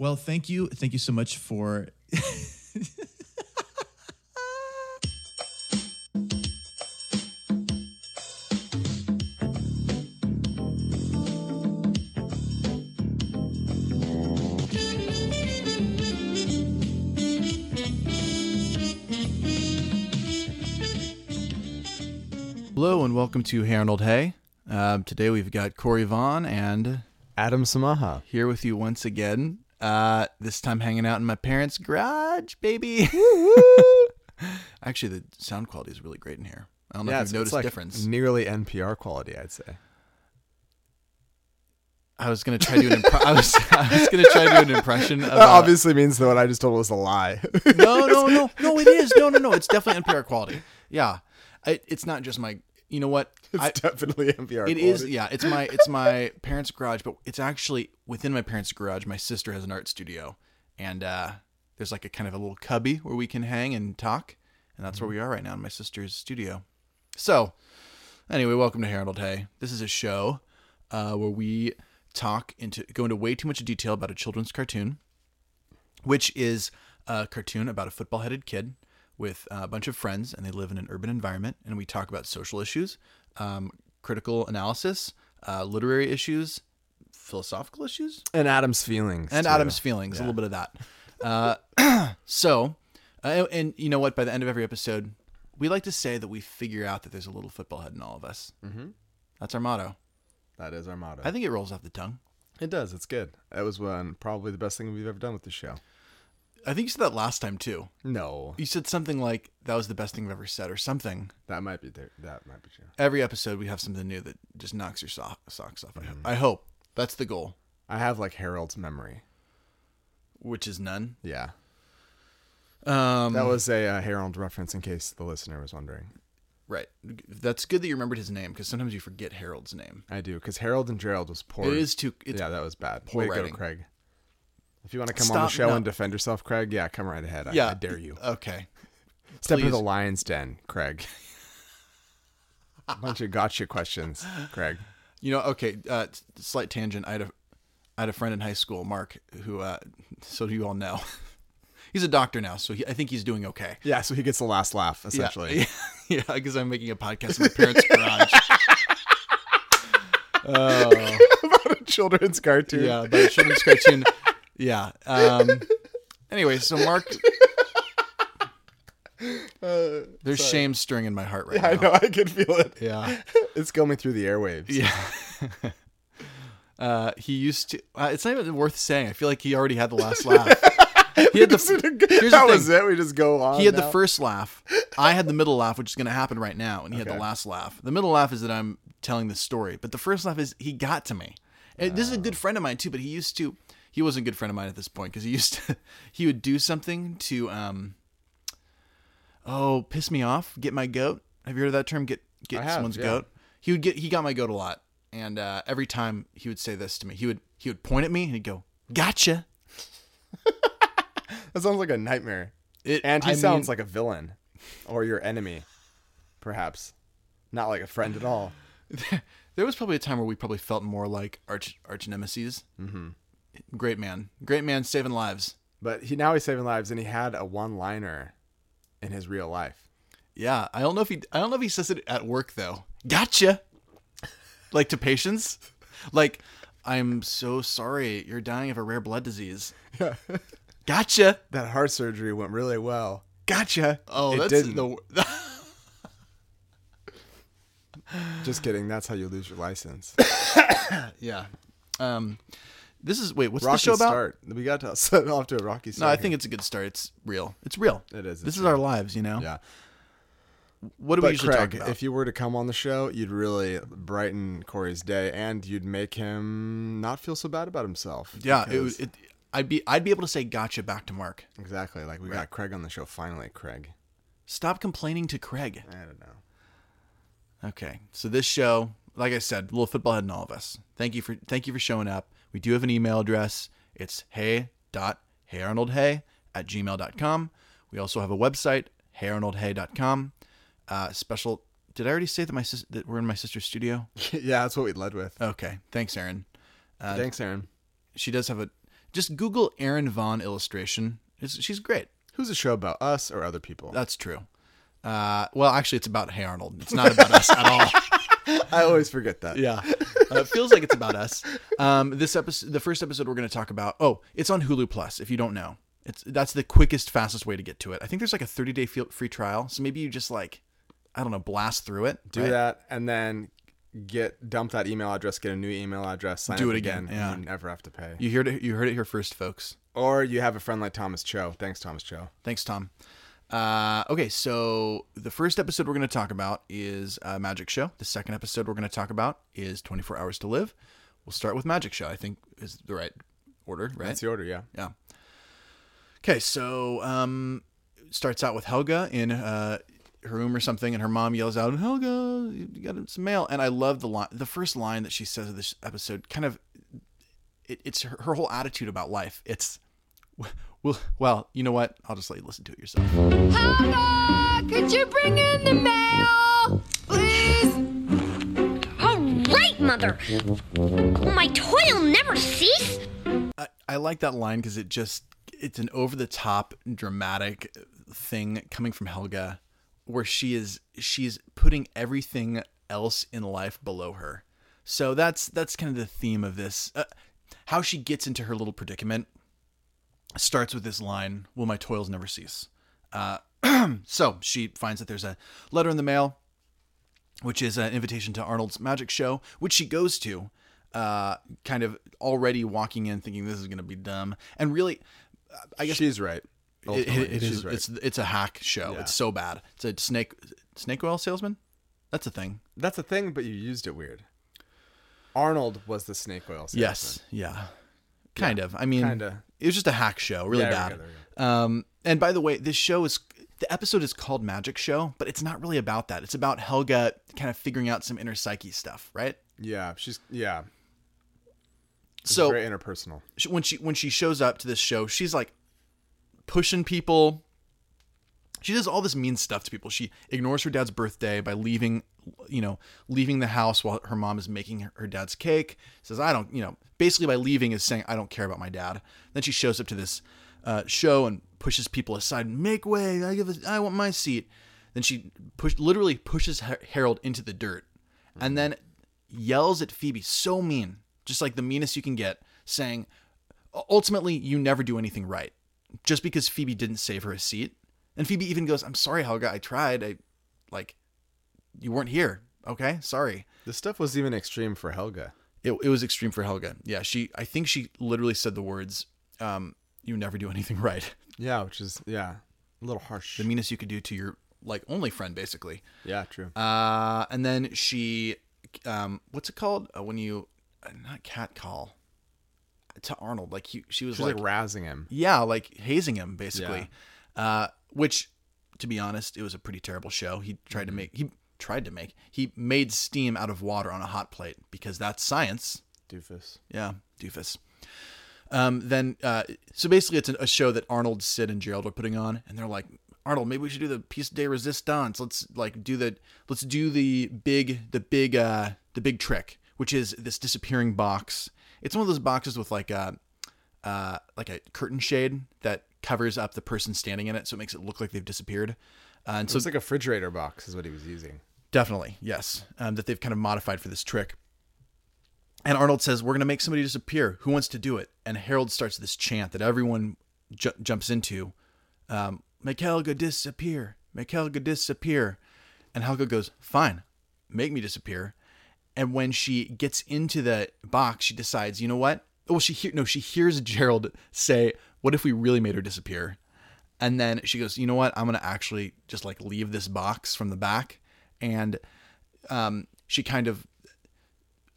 Well, thank you. Thank you so much for. Hello and welcome to Harold Hay. Hey. Um, today we've got Corey Vaughn and Adam Samaha. here with you once again. Uh, this time hanging out in my parents' garage, baby. Actually, the sound quality is really great in here. I don't know Yeah, if you've it's noticed like difference. nearly NPR quality, I'd say. I was gonna try to do an impre- I was I was gonna try to do an impression of That uh, obviously means that what I just told was a lie. no, no, no, no. It is no, no, no. It's definitely NPR quality. Yeah, I, it's not just my. You know what? it's I, definitely NPR. It is, yeah. It's my it's my parents' garage, but it's actually within my parents' garage. My sister has an art studio, and uh, there's like a kind of a little cubby where we can hang and talk, and that's where we are right now in my sister's studio. So, anyway, welcome to Hey Arnold Hey. This is a show uh, where we talk into go into way too much detail about a children's cartoon, which is a cartoon about a football-headed kid with a bunch of friends, and they live in an urban environment, and we talk about social issues, um, critical analysis, uh, literary issues, philosophical issues, And Adam's feelings. and too. Adam's feelings, a little bit of that. Uh, so, uh, and you know what? By the end of every episode, we like to say that we figure out that there's a little football head in all of us. Mm-hmm. That's our motto. That is our motto. I think it rolls off the tongue. it does. It's good. That was one probably the best thing we've ever done with the show. I think you said that last time too. No, You said something like that was the best thing I've ever said, or something. that might be there. That might be true. Every episode, we have something new that just knocks your so- socks off. I, Mm-hmm. I hope that's the goal, I have like Harold's memory. which is none. Yeah, Um, that was a uh, Harold reference in case the listener was wondering. right. That's good that you remembered his name because sometimes you forget Harold's name. I do because Harold and Gerald was poor. It is too. It's, yeah, that was bad. poor Way to go. Craig. If you want to come on the show no. and defend yourself, Craig, yeah, come right ahead. I, Yeah, I dare you. Okay. Step into the lion's den, Craig. A bunch of gotcha questions, Craig. You know, okay, uh, slight tangent. I had a, I had a friend in high school, Mark, who, uh, so do you all know, he's a doctor now, so he, I think he's doing okay. Yeah, so he gets the last laugh, essentially. Yeah, yeah, because I'm making a podcast in my parents' garage. Oh, About a children's cartoon. yeah, but a children's cartoon. Yeah. Um. Anyway, so Mark, there's shame stirring in my heart right I now. I know, I can feel it. Yeah. It's going through the airwaves. Yeah. Uh, he used to. Uh, it's not even worth saying. I feel like he already had the last laugh. He had the. Here's that the was it. We just go on. He had now. the first laugh. I had the middle laugh, which is going to happen right now, and he had the last laugh. The middle laugh is that I'm telling this story, but the first laugh is he got to me. And this is a good friend of mine too, but he used to. He wasn't a good friend of mine at this point because he used to. He would do something to um. Oh, piss me off. Get my goat. Have you heard of that term? Get get have, someone's yeah. goat. He would get. He got my goat a lot, and uh, every time he would say this to me, he would he would point at me and he'd go, "Gotcha." That sounds like a nightmare. It, And he I sounds mean- like a villain or your enemy, perhaps. Not like a friend at all. there was probably a time where we probably felt more like arch arch nemesis. Mm-hmm. Great man, great man, saving lives. But he now he's saving lives, and he had a one-liner in his real life. Yeah, I don't know if he, I don't know if he says it at work though. Gotcha. like to patients, like I'm so sorry, you're dying of a rare blood disease. Yeah. Gotcha. that heart surgery went really well. Gotcha. Oh, it that's didn't. the. Just kidding. That's how you lose your license. yeah. Um, this is wait. What's rocky the show about? start. We got to set off to a rocky start. No. I think it's a good start. It's real. It's real. It is, This is our lives, you know. yeah. What do we usually Craig, talk about? if you were to come on the show, you'd really brighten Corey's day, and you'd make him not feel so bad about himself. yeah, it, because- it, I'd be I'd be able to say gotcha back to Mark. exactly. Like we got Craig on the show finally. Craig. Stop complaining to Craig. I don't know. Okay, so this show, like I said, a little football head in all of us. Thank you for thank you for showing up. We do have an email address. It's hey dot heyarnoldhey at gmail.com. We also have a website, heyarnoldhey.com. Uh, special. Did I already say that my sis- that we're in my sister's studio? yeah, that's what we led with. Okay, thanks, Aaron. Uh, Thanks, Aaron. she does have a just Google Aaron Vaughn illustration. It's, she's great. Who's a show about us or other people? That's true. Uh, well, actually, it's about Hey Arnold. It's not about us at all. I always forget that. Yeah, uh, it feels like it's about us. Um, this episode, the first episode, we're going to talk about. Oh, it's on Hulu Plus. If you don't know, it's that's the quickest, fastest way to get to it. I think there's like a 30 day free trial, so maybe you just like, I don't know, blast through it. Do right? that and then get dump that email address, get a new email address, sign Do it again, and yeah. You never have to pay. You heard it. You heard it here first, folks. Or you have a friend like Thomas Cho. Thanks, Thomas Cho. Thanks, Tom. Uh, okay, so the first episode we're going to talk about is uh, Magic Show. The second episode we're going to talk about is 24 Hours to Live. We'll start with Magic Show. I think is the right order, right? That's the order, yeah. Yeah. Okay, so um, starts out with Helga in uh, her room or something, and her mom yells out, "Helga, you got some mail!" And I love the line, the first line that she says of this episode. Kind of, it, it's her, her whole attitude about life. It's, well, well, you know what? I'll just let you listen to it yourself. Helga, could you bring in the mail, please? All right, Mother. Will my toil never cease? I, I like that line because it just it's an over the top dramatic thing coming from Helga where she is she's putting everything else in life below her. So that's that's kind of the theme of this. Uh, how she gets into her little predicament starts with this line, "Will my toils never cease?" Uh, so she finds that there's a letter in the mail, which is an invitation to Arnold's magic show, which she goes to, uh, kind of already walking in thinking this is going to be dumb, and really, I guess She's right. it, it, it is. right. It's it's a hack show. Yeah. It's so bad. It's a snake snake oil salesman. That's a thing. That's a thing, but you used it weird. Arnold was the snake oil salesman. Yes. Yeah. Kind of. I mean, kinda. It was just a hack show. Really Yeah, there bad. we go, there Um, and by the way, this show is the episode is called Magic Show, but it's not really about that. It's about Helga kind of figuring out some inner psyche stuff, right? Yeah, she's yeah. It's So very interpersonal. when she when she shows up to this show, she's like pushing people. She does all this mean stuff to people. She ignores her dad's birthday by leaving, you know, leaving the house while her mom is making her, her dad's cake. Says I don't, you know, basically by leaving is saying I don't care about my dad. Then she shows up to this uh, show and pushes people aside. Make way! I give, a, I want my seat. Then she push literally pushes Har- Harold into the dirt, and then yells at Phoebe so mean, just like the meanest you can get, saying, ultimately you never do anything right just because phoebe didn't save her a seat and phoebe even goes i'm sorry helga i tried i like you weren't here okay sorry This stuff was even extreme for Helga. it, it was extreme for helga yeah she i think she literally said the words um you never do anything right Yeah, which is yeah, a little harsh. the meanest you could do to your like only friend basically yeah, true. uh and then she um what's it called uh, when you uh, not cat call to arnold like he, she was like, razzing him. yeah, like hazing him basically. Uh, which, to be honest, it was a pretty terrible show. He tried to make he tried to make he made steam out of water on a hot plate because that's science. Doofus. Yeah, doofus. Um, then uh, so basically, it's a, a show that Arnold, Sid, and Gerald are putting on, and they're like, Arnold, maybe we should do the piece de resistance. Let's like do the let's do the big the big uh the big trick, which is this disappearing box. It's one of those boxes with like a uh like a curtain shade that covers up the person standing in it, so it makes it look like they've disappeared. Uh, and so it's like a refrigerator box is what he was using. Definitely, yes. Um, that they've kind of modified for this trick. And Arnold says, "We're going to make somebody disappear. Who wants to do it?" And Harold starts this chant that everyone ju- jumps into: um, "Make Helga disappear. Make Helga disappear." And Helga goes, "Fine, make me disappear." And when she gets into the box, she decides, you know what? Well, she hear no, she hears Gerald say, "What if we really made her disappear?" And then she goes, you know what? I'm gonna actually just like leave this box from the back, and um, she kind of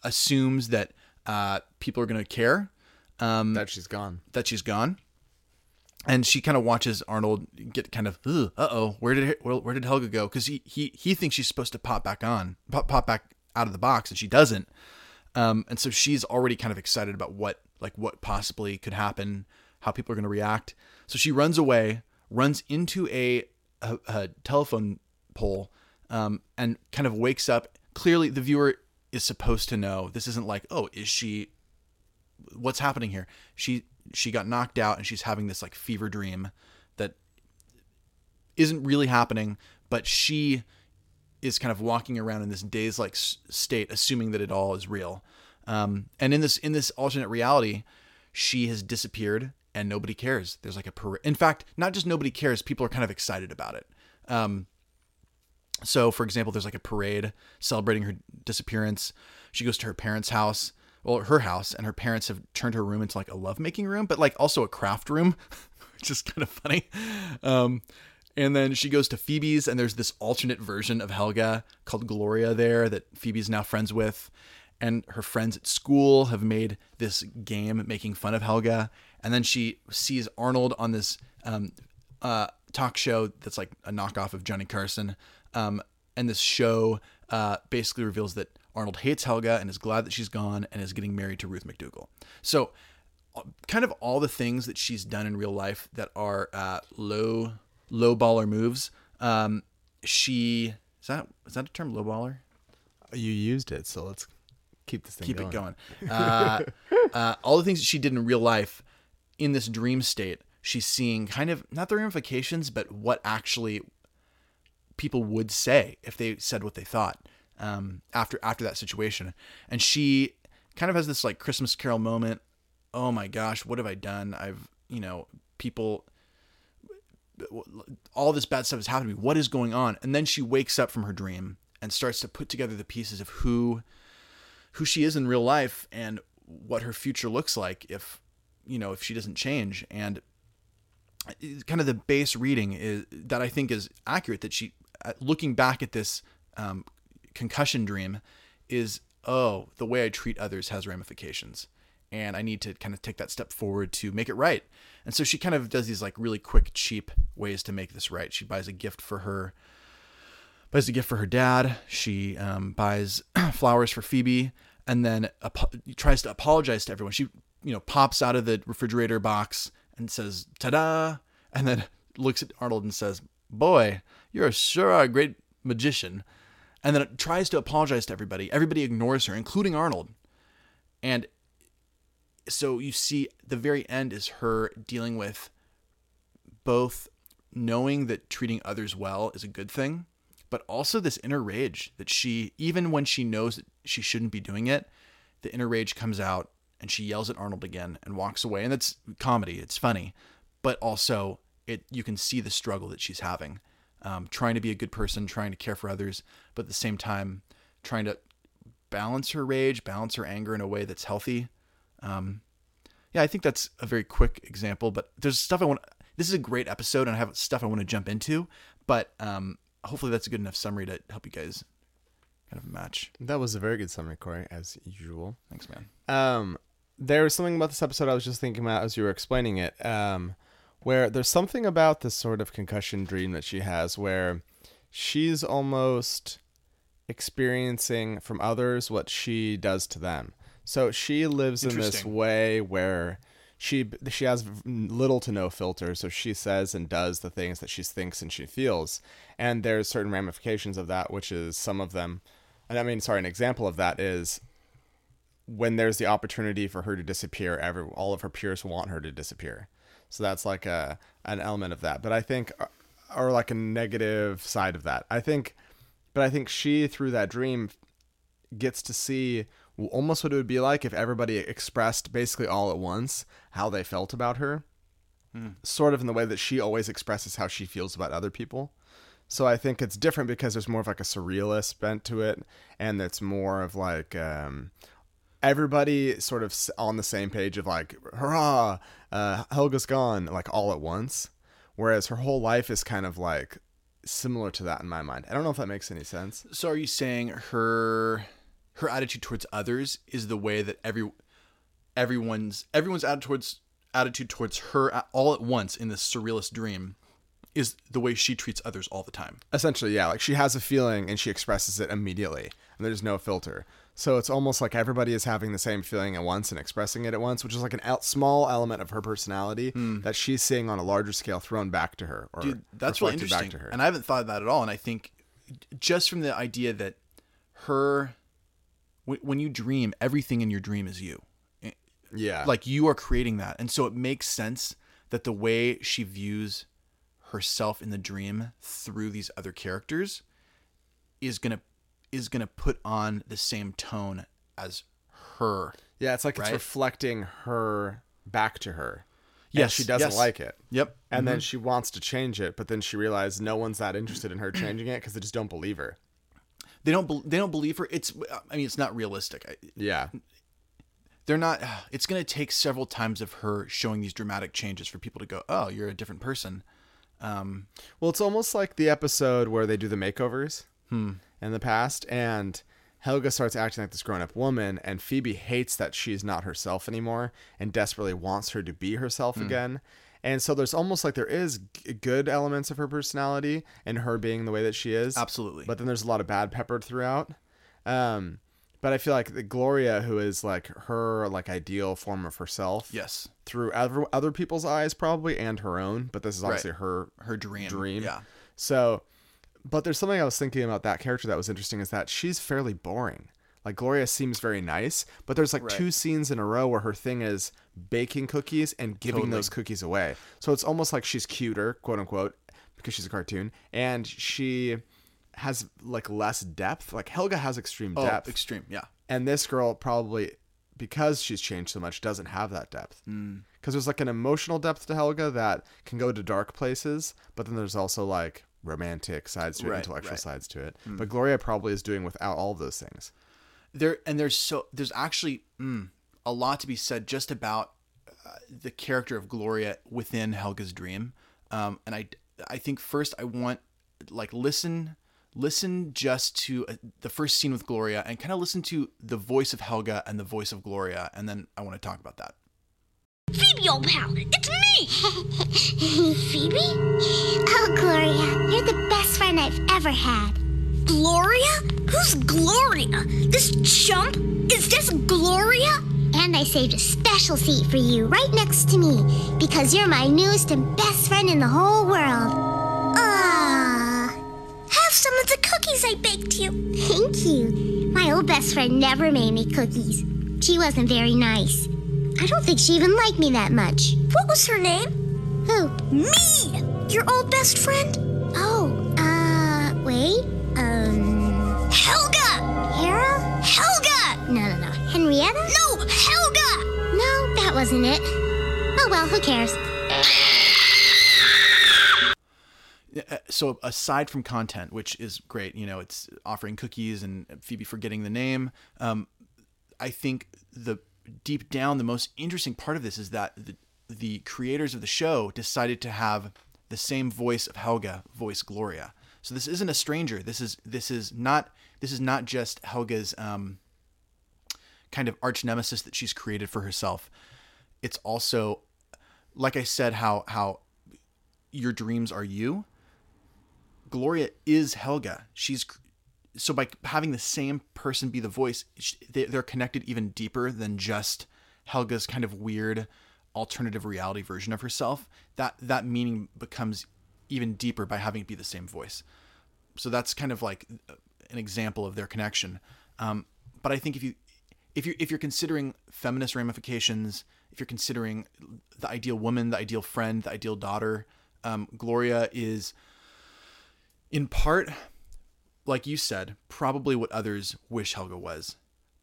assumes that uh, people are gonna care um, That she's gone. that she's gone, and she kind of watches Arnold get kind of, uh oh, where did where, where did Helga go? Because he he he thinks she's supposed to pop back on, pop pop back out of the box, and she doesn't. Um, and so she's already kind of excited about what like what possibly could happen, how people are going to react. So she runs away, runs into a a, a telephone pole, um, and kind of wakes up. Clearly, the viewer is supposed to know this isn't like, oh, is she what's happening here? She she got knocked out and she's having this like fever dream that isn't really happening, but she is kind of walking around in this daze like state, assuming that it all is real. Um, and in this in this alternate reality, she has disappeared and nobody cares. There's like a parade. In fact, not just nobody cares, people are kind of excited about it. Um, so, for example, there's like a parade celebrating her disappearance. She goes to her parents' house, well, her house, and her parents have turned her room into like a lovemaking room, but like also a craft room, which is kind of funny. Um, and then she goes to Phoebe's, and there's this alternate version of Helga called Gloria there that Phoebe's now friends with. And her friends at school have made this game making fun of Helga. And then she sees Arnold on this um, uh, talk show that's like a knockoff of Johnny Carson. Um, and this show uh, basically reveals that Arnold hates Helga and is glad that she's gone and is getting married to Ruth McDougal. So, uh, kind of all the things that she's done in real life that are uh, low low baller moves. Um, she is that is that a term low baller? You used it, so let's keep this thing keep going. it going. Uh, uh, all the things that she did in real life in this dream state, she's seeing kind of not the ramifications, but what actually people would say if they said what they thought um, after after that situation. And she kind of has this like Christmas Carol moment. Oh my gosh, what have I done? I've you know people all this bad stuff has happened to me. What is going on? And then she wakes up from her dream and starts to put together the pieces of who who she is in real life and what her future looks like if you know if she doesn't change and kind of the base reading is that I think is accurate that she looking back at this um, concussion dream is oh the way I treat others has ramifications and I need to kind of take that step forward to make it right. And so she kind of does these like really quick, cheap ways to make this right. She buys a gift for her, buys a gift for her dad. She um, buys flowers for Phoebe, and then ap- tries to apologize to everyone. She you know pops out of the refrigerator box and says "ta-da," and then looks at Arnold and says, "Boy, you're sure a great magician." And then it tries to apologize to everybody. Everybody ignores her, including Arnold. And so you see the very end is her dealing with both knowing that treating others well is a good thing, but also this inner rage that she, even when she knows that she shouldn't be doing it, the inner rage comes out and she yells at Arnold again and walks away. And that's comedy, it's funny, but also it you can see the struggle that she's having, um, trying to be a good person, trying to care for others, but at the same time trying to balance her rage, balance her anger in a way that's healthy um, yeah, I think that's a very quick example, but there's stuff I want. This is a great episode, and I have stuff I want to jump into, but um, hopefully that's a good enough summary to help you guys kind of match. That was a very good summary, Corey, as usual. Thanks, man. Um, there was something about this episode I was just thinking about as you were explaining it, um, where there's something about this sort of concussion dream that she has where she's almost experiencing from others what she does to them. So she lives in this way where she she has little to no filter, so she says and does the things that she thinks and she feels, and there's certain ramifications of that, which is some of them. And I mean, sorry, an example of that is when there's the opportunity for her to disappear. Every all of her peers want her to disappear, so that's like a an element of that. But I think, uh, or like a negative side of that. I think, but I think she through that dream gets to see almost what it would be like if everybody expressed basically all at once how they felt about her, mm. sort of in the way that she always expresses how she feels about other people. So I think it's different because there's more of like a surrealist bent to it, and it's more of like um, everybody sort of on the same page of like, hurrah, uh, Helga's gone, like all at once. Whereas her whole life is kind of like similar to that in my mind. I don't know if that makes any sense. So are you saying her her attitude towards others is the way that every everyone's everyone's attitude towards attitude towards her all at once in this surrealist dream is the way she treats others all the time. Essentially, yeah, like she has a feeling and she expresses it immediately, and there's no filter. So it's almost like everybody is having the same feeling at once and expressing it at once, which is like a small element of her personality mm. that she's seeing on a larger scale thrown back to her. Or Dude, that's really interesting. to her And I haven't thought of that at all. And I think just from the idea that her when you dream, everything in your dream is you. Yeah. like you are creating that and so it makes sense that the way she views herself in the dream through these other characters is gonna is gonna put on the same tone as her Yeah, it's like Right? it's reflecting her back to her. Yes, she doesn't yes. like it. yep And then she wants to change it, but then she realizes no one's that interested in her changing it because they just don't believe her. they don't bel they don't believe her it's i mean it's not realistic I, Yeah. they're not it's going to take several times of her showing these dramatic changes for people to go oh you're a different person um Well, it's almost like the episode where they do the makeovers in the past, and Helga starts acting like this grown up woman, and Phoebe hates that she's not herself anymore and desperately wants her to be herself again. And so there's almost like there is g- good elements of her personality and her being the way that she is. Absolutely. But then there's a lot of bad peppered throughout. Um, but I feel like the Gloria, who is like her like ideal form of herself, yes through other other people's eyes probably and her own, but this is obviously Right. her her dream dream. yeah So, but there's something I was thinking about that character that was interesting is that she's fairly boring. Like Gloria seems very nice, but there's like Right. two scenes in a row where her thing is baking cookies and giving Totally. those cookies away. So it's almost like she's cuter, quote unquote, because she's a cartoon, and she has like less depth. Like Helga has extreme oh depth, extreme yeah and this girl probably because she's changed so much doesn't have that depth Mm. because there's like an emotional depth to helga that can go to dark places but then there's also like romantic sides to it Right, intellectual right. Mm. sides to it but gloria probably is doing without all those things there and there's so there's actually mm, a lot to be said just about uh, the character of Gloria within Helga's dream. Um, and I I think first I want like listen listen just to uh, the first scene with Gloria and kind of listen to the voice of Helga and the voice of Gloria and then I want to talk about that. Phoebe, old pal, it's me! Phoebe? Oh, Gloria, you're the best friend I've ever had. Gloria? Who's Gloria? This chump? Is this Gloria? And I saved a special seat for you right next to me because you're my newest and best friend in the whole world. Ah, Have some of the cookies I baked you. thank you. My old best friend never made me cookies. She wasn't very nice. I don't think she even liked me that much. What was her name? Who? Me! Your old best friend? Oh, uh, wait. Um, Helga! Hera? Helga! No, no, no. Henrietta? No, Helga! No, that wasn't it. Oh well, who cares? Uh, so aside from content, which is great, you know, it's offering cookies and Phoebe forgetting the name. Um, I think the deep down, the most interesting part of this is that the the creators of the show decided to have the same voice of Helga voice Gloria. So this isn't a stranger. This is this is not this is not just Helga's um, kind of arch nemesis that she's created for herself. It's also, like I said, how how your dreams are you. Gloria is Helga. She's so by having the same person be the voice, they- they're connected even deeper than just Helga's kind of weird alternative reality version of herself. That that meaning becomes even deeper by having it be the same voice. So that's kind of like an example of their connection. Um, but I think if you if you if you're considering feminist ramifications, if you're considering the ideal woman, the ideal friend, the ideal daughter, um, Gloria is in part, like you said, probably what others wish Helga was,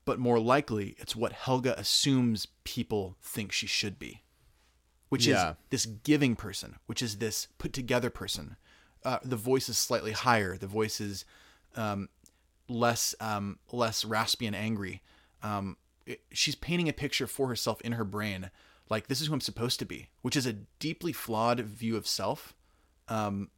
but more likely it's what Helga assumes people think she should be, which Yeah. is this giving person, which is this put together person. Uh, the voice is slightly higher. The voice is um, less um, less raspy and angry. Um, it- she's painting a picture for herself in her brain, like this is who I'm supposed to be, which is a deeply flawed view of self um,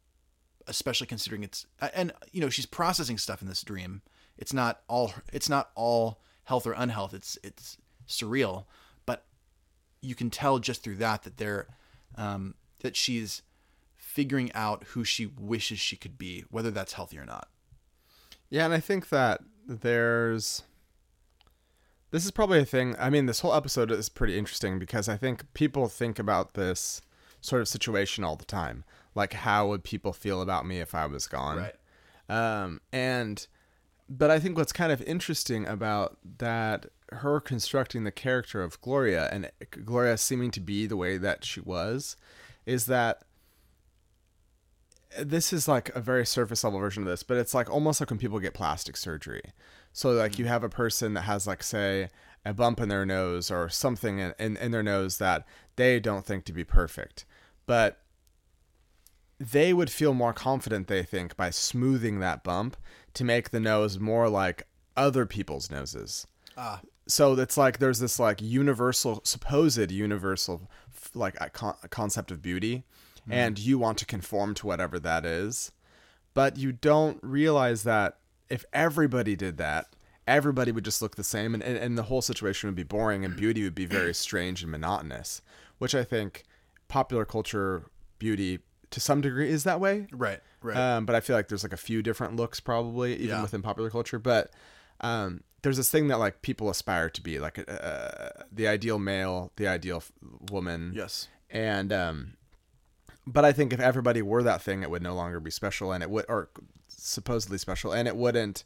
especially considering it's and you know she's processing stuff in this dream. It's not all it's not all health or unhealth. It's it's surreal, but you can tell just through that that they're um, that she's figuring out who she wishes she could be, whether that's healthy or not. Yeah, and I think that there's this is probably a thing. I mean, this whole episode is pretty interesting because I think people think about this sort of situation all the time. Like, how would people feel about me if I was gone? Um, and but I think what's kind of interesting about that her constructing the character of Gloria and Gloria seeming to be the way that she was is that this is like a very surface level version of this, but it's like almost like when people get plastic surgery. So like you have a person that has like say a bump in their nose or something in, in, in their nose that they don't think to be perfect. But they would feel more confident, they think, by smoothing that bump to make the nose more like other people's noses. Ah. So it's like there's this like universal, supposed universal, like a con- concept of beauty, and you want to conform to whatever that is, but you don't realize that if everybody did that, everybody would just look the same, and, and, and the whole situation would be boring, and beauty would be very strange and monotonous, which I think popular culture beauty to some degree is that way. Right. Right. Um, but I feel like there's like a few different looks probably even Yeah. within popular culture. But um, there's this thing that like people aspire to be like uh, the ideal male, the ideal f- woman. yes. And um, but I think if everybody were that thing, it would no longer be special, and it would or supposedly special, and it wouldn't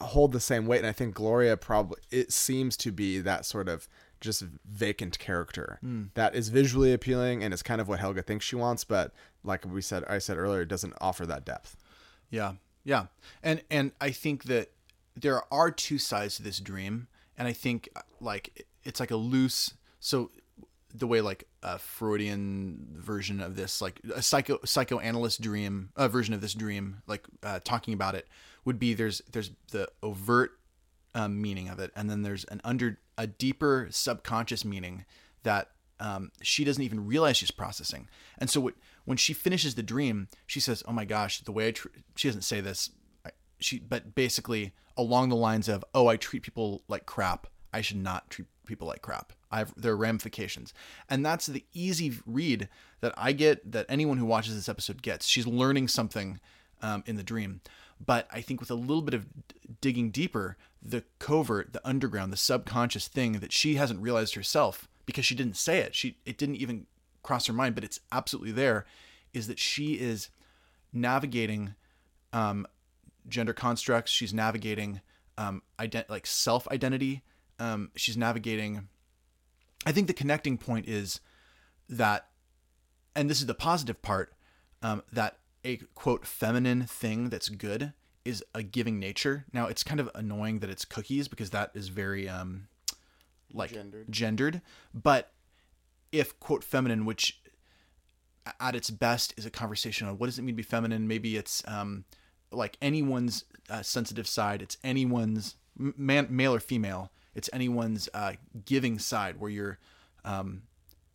hold the same weight. And I think Gloria probably it seems to be that sort of just vacant character that is visually appealing and it's kind of what Helga thinks she wants, but like we said, I said earlier, it doesn't offer that depth. Yeah, yeah, and and I think that there are two sides to this dream, and I think uh, like it's like a loose. So the way like a Freudian version of this, like a psycho psychoanalyst dream uh, version of this dream, like uh, talking about it, would be there's there's the overt um, meaning of it, and then there's an under a deeper subconscious meaning that um, she doesn't even realize she's processing. And so what, when she finishes the dream, she says, "Oh my gosh, the way I tr-, she doesn't say this, I, she but basically along the lines of, "Oh, I treat people like crap. I should not treat people like crap. I've there are ramifications." And that's the easy read that I get that anyone who watches this episode gets. She's learning something um, in the dream. But I think with a little bit of digging deeper, the covert, the underground, the subconscious thing that she hasn't realized herself because she didn't say it, she it didn't even cross her mind, but it's absolutely there, is that she is navigating um, gender constructs. She's navigating um, ident- like self identity. Um, she's navigating. I think the connecting point is that, and this is the positive part, um, that a quote feminine thing that's good is a giving nature. Now it's kind of annoying that it's cookies because that is very um, like gendered. But if quote feminine, which at its best is a conversation on what does it mean to be feminine, maybe it's um, like anyone's uh, sensitive side. It's anyone's man, male or female. It's anyone's uh, giving side where you're um,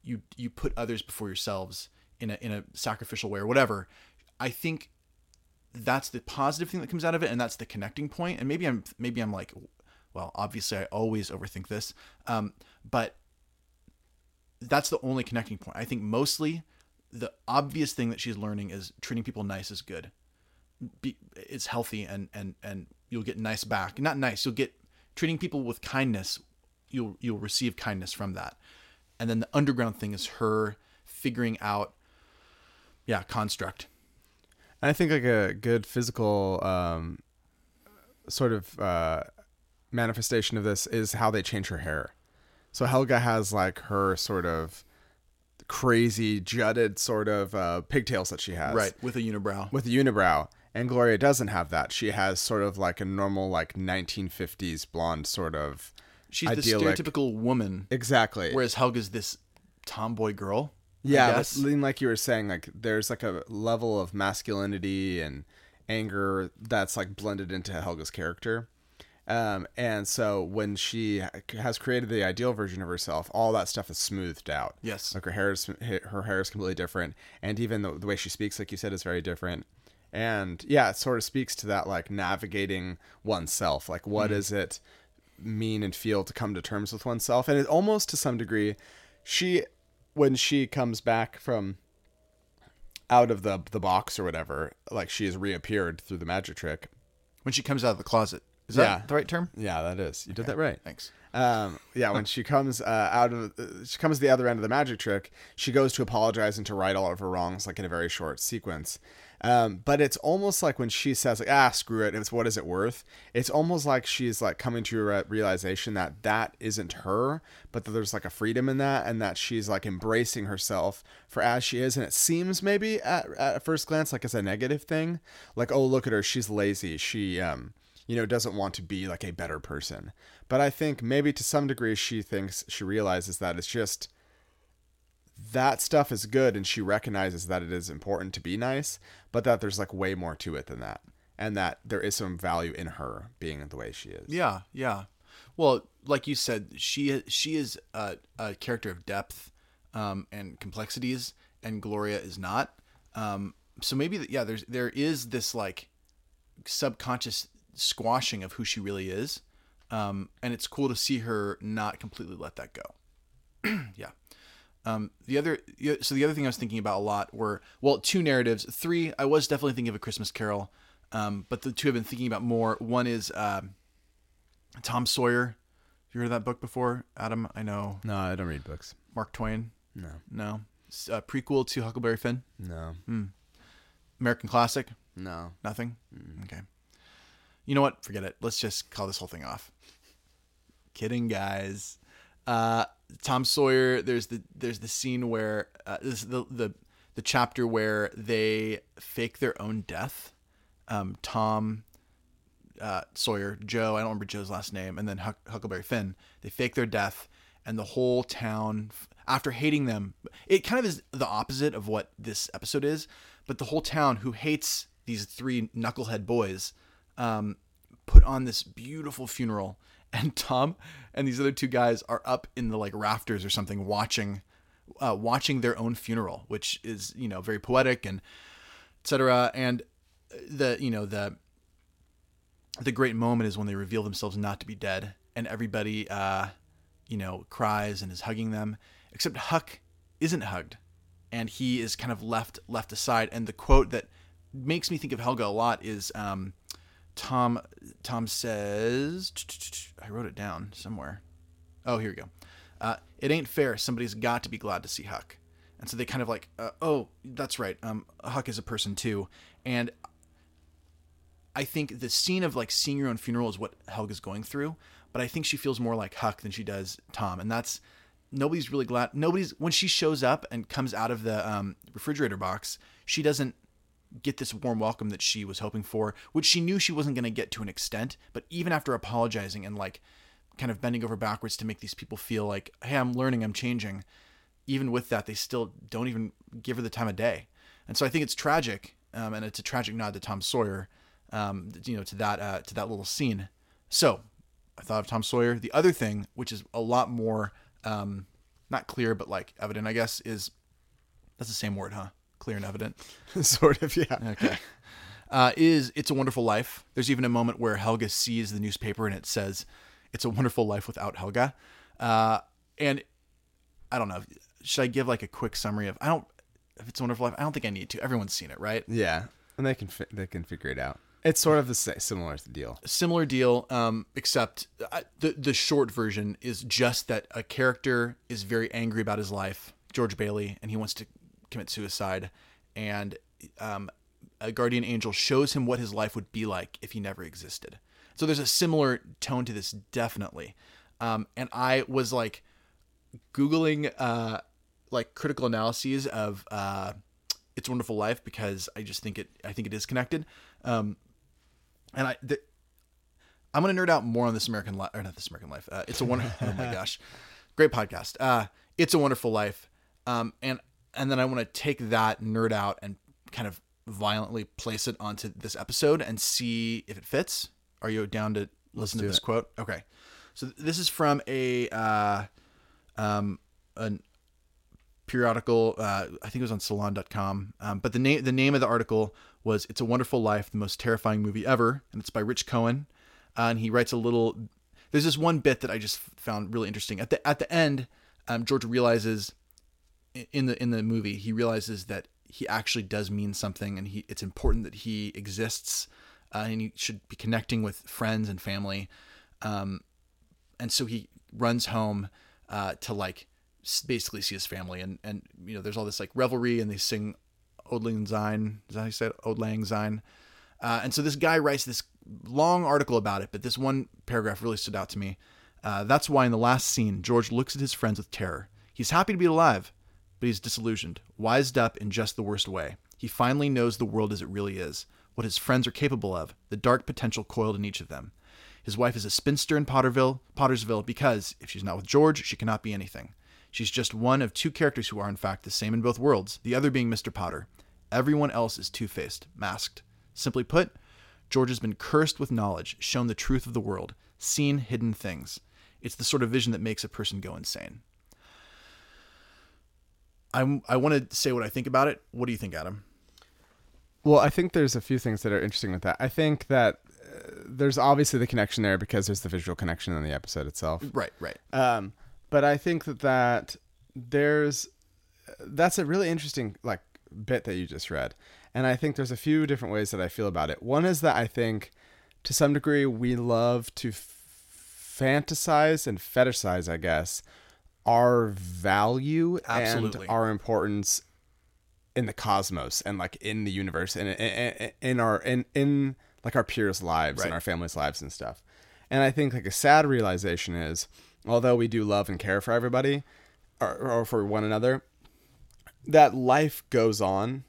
you you put others before yourselves in a in a sacrificial way or whatever. I think that's the positive thing that comes out of it, and that's the connecting point. And maybe I'm maybe I'm like, well, obviously I always overthink this, um, but that's the only connecting point. I think mostly the obvious thing that she's learning is treating people nice is good. Be, it's healthy and and and you'll get nice back. Not nice, you'll get treating people with kindness. You'll you'll receive kindness from that. And then the underground thing is her figuring out, yeah, construct. And I think like a good physical um, sort of uh, manifestation of this is how they change her hair. So Helga has like her sort of crazy jutted sort of uh, pigtails that she has, Right, with a unibrow. with a unibrow. And Gloria doesn't have that. She has sort of like a normal like 1950s blonde sort of. She's idyllic- the stereotypical woman, Exactly. whereas Helga's this tomboy girl. Yeah, but. Lean, like you were saying, like there's like a level of masculinity and anger that's like blended into Helga's character. Um, and so when she has created the ideal version of herself, all that stuff is smoothed out. Yes. like her hair is her hair is completely different, and even the, the way she speaks, like you said, is very different. And yeah, it sort of speaks to that like navigating oneself. Like, what Mm-hmm. does it mean and feel to come to terms with oneself? And it almost to some degree, she when she comes back from out of the the box or whatever, like she has reappeared through the magic trick. when she comes out of the closet. Is Yeah. that the right term? Yeah, that is. You did that right. Thanks. Um, yeah, when she comes uh, out of, uh, she comes to the other end of the magic trick. She goes to apologize and to right all of her wrongs, like in a very short sequence. Um, but it's almost like when she says like ah screw it, it's what is it worth? It's almost like she's like coming to a re- realization that that isn't her, but that there's like a freedom in that, and that she's like embracing herself for as she is. And it seems maybe at, at first glance like it's a negative thing, like oh look at her, she's lazy, she um you know doesn't want to be like a better person. But I think maybe to some degree she thinks she realizes that it's just that stuff is good and she recognizes that it is important to be nice, but that there's like way more to it than that. And that there is some value in her being the way she is. Yeah, yeah. Well, like you said, she she is a, a character of depth um, and complexities, and Gloria is not. Um, so maybe yeah, there's there is this like subconscious squashing of who she really is, um, and it's cool to see her not completely let that go. yeah. Um, the other, so the other thing I was thinking about a lot were, well, two narratives. Three, I was definitely thinking of a Christmas Carol, um, but the two I've been thinking about more. One is um, Tom Sawyer. Have you heard of that book before, Adam? I know No, I don't read books. Mark Twain. No. No, a prequel to Huckleberry Finn. No. American classic. No. Nothing. Okay. You know what? Forget it. Let's just call this whole thing off. Kidding, guys. Uh, Tom Sawyer. There's the there's the scene where uh, this is the the the chapter where they fake their own death. Um, Tom uh, Sawyer, Joe. I don't remember Joe's last name, and then Huck, Huckleberry Finn. They fake their death, and the whole town, after hating them, it kind of is the opposite of what this episode is. But the whole town, who hates these three knucklehead boys, um, put on this beautiful funeral, and Tom and these other two guys are up in the like rafters or something, watching, uh, watching their own funeral, which is you know very poetic and etc. And the you know the the great moment is when they reveal themselves not to be dead and everybody uh you know cries and is hugging them except huck isn't hugged and he is kind of left left aside and the quote that makes me think of helga a lot is um tom tom says i wrote it down somewhere. Oh here we go. Uh, it ain't fair. Somebody's got to be glad to see huck. And so they kind of like uh, oh that's right. Um huck is a person too. And I think the scene of like seeing your own funeral is what Helga's going through, but I think she feels more like Huck than she does Tom, and that's nobody's really glad. Nobody's when she shows up and comes out of the um, refrigerator box, she doesn't get this warm welcome that she was hoping for, which she knew she wasn't going to get to an extent. But even after apologizing and like kind of bending over backwards to make these people feel like, hey, I'm learning, I'm changing. Even with that, they still don't even give her the time of day, and so I think it's tragic, um, and it's a tragic nod to Tom Sawyer um, you know, to that uh, to that little scene. So I thought of Tom Sawyer. The other thing, which is a lot more um, not clear but like evident, I guess, is that's the same word, huh? Clear and evident. sort of, yeah. Okay. Uh, is It's a Wonderful Life. There's even a moment where Helga sees the newspaper and it says, It's a Wonderful Life without Helga. Uh, and I don't know. Should I give like a quick summary of, I don't, if it's a Wonderful Life, I don't think I need to. Everyone's seen it, right? Yeah. And they can fi- they can figure it out. It's sort of the sa- similar deal. similar deal um, except uh, the the short version is just that a character is very angry about his life george bailey and he wants to commit suicide and um, a guardian angel shows him what his life would be like if he never existed so there's a similar tone to this definitely um, and i was like googling uh, like critical analyses of uh, it's a wonderful life because i just think it i think it is connected um, and I, the, I'm gonna nerd out more on this American life, or not this American life. Uh, it's a wonderful. oh my gosh, great podcast. Uh, it's a wonderful life. Um, and and then I want to take that nerd out and kind of violently place it onto this episode and see if it fits. Are you down to listen to this it. quote? Okay, so this is from a uh, um, an periodical. Uh, I think it was on Salon.com. Um, but the name the name of the article was "It's a Wonderful Life: The Most Terrifying Movie Ever," and it's by Rich Cohen. Uh, and he writes a little. There's this one bit that I just found really interesting. At the at the end, um, George realizes in the in the movie he realizes that he actually does mean something, and he it's important that he exists, uh, and he should be connecting with friends and family. Um, and so he runs home uh, to like basically see his family and and you know there's all this like revelry and they sing Auld Lang Syne. Is that how you said Auld Lang Syne? Uh, and so this guy writes this long article about it, but this one paragraph really stood out to me. Uh, that's why in the last scene, George looks at his friends with terror. He's happy to be alive, but he's disillusioned, wised up in just the worst way. He finally knows the world as it really is, what his friends are capable of, the dark potential coiled in each of them. His wife is a spinster in Potterville, Pottersville because if she's not with George, she cannot be anything. She's just one of two characters who are in fact the same in both worlds, the other being Mr. Potter. Everyone else is two-faced, masked. Simply put, George has been cursed with knowledge, shown the truth of the world, seen hidden things. It's the sort of vision that makes a person go insane. I'm, I want to say what I think about it. What do you think, Adam? Well, I think there's a few things that are interesting with that. I think that uh, there's obviously the connection there because there's the visual connection in the episode itself. Right, right. Um, but I think that that there's that's a really interesting like bit that you just read, and I think there's a few different ways that I feel about it. One is that I think to some degree we love to f- fantasize and fetishize, I guess, our value Absolutely. and our importance in the cosmos and like in the universe and in, in, our in in like our peers' lives Right. and our families' lives and stuff. And I think like a sad realization is, although we do love and care for everybody or, or for one another, that life goes on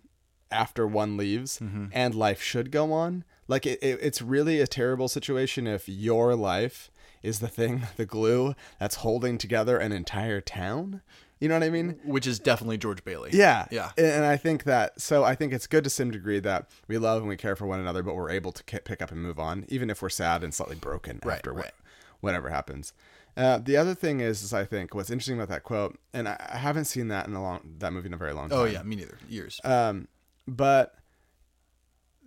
after one leaves, mm-hmm. and life should go on. Like it, it, it's really a terrible situation if your life is the thing, the glue that's holding together an entire town. You know what I mean? Which is definitely George Bailey. Yeah. Yeah. And I think that, so I think it's good to some degree that we love and we care for one another, but we're able to pick up and move on, even if we're sad and slightly broken Right, after right. Wh- whatever happens. Uh, the other thing is, is I think what's interesting about that quote, and I, I haven't seen that in a long, that movie in a very long time. Oh, yeah, me neither. Years. Um, but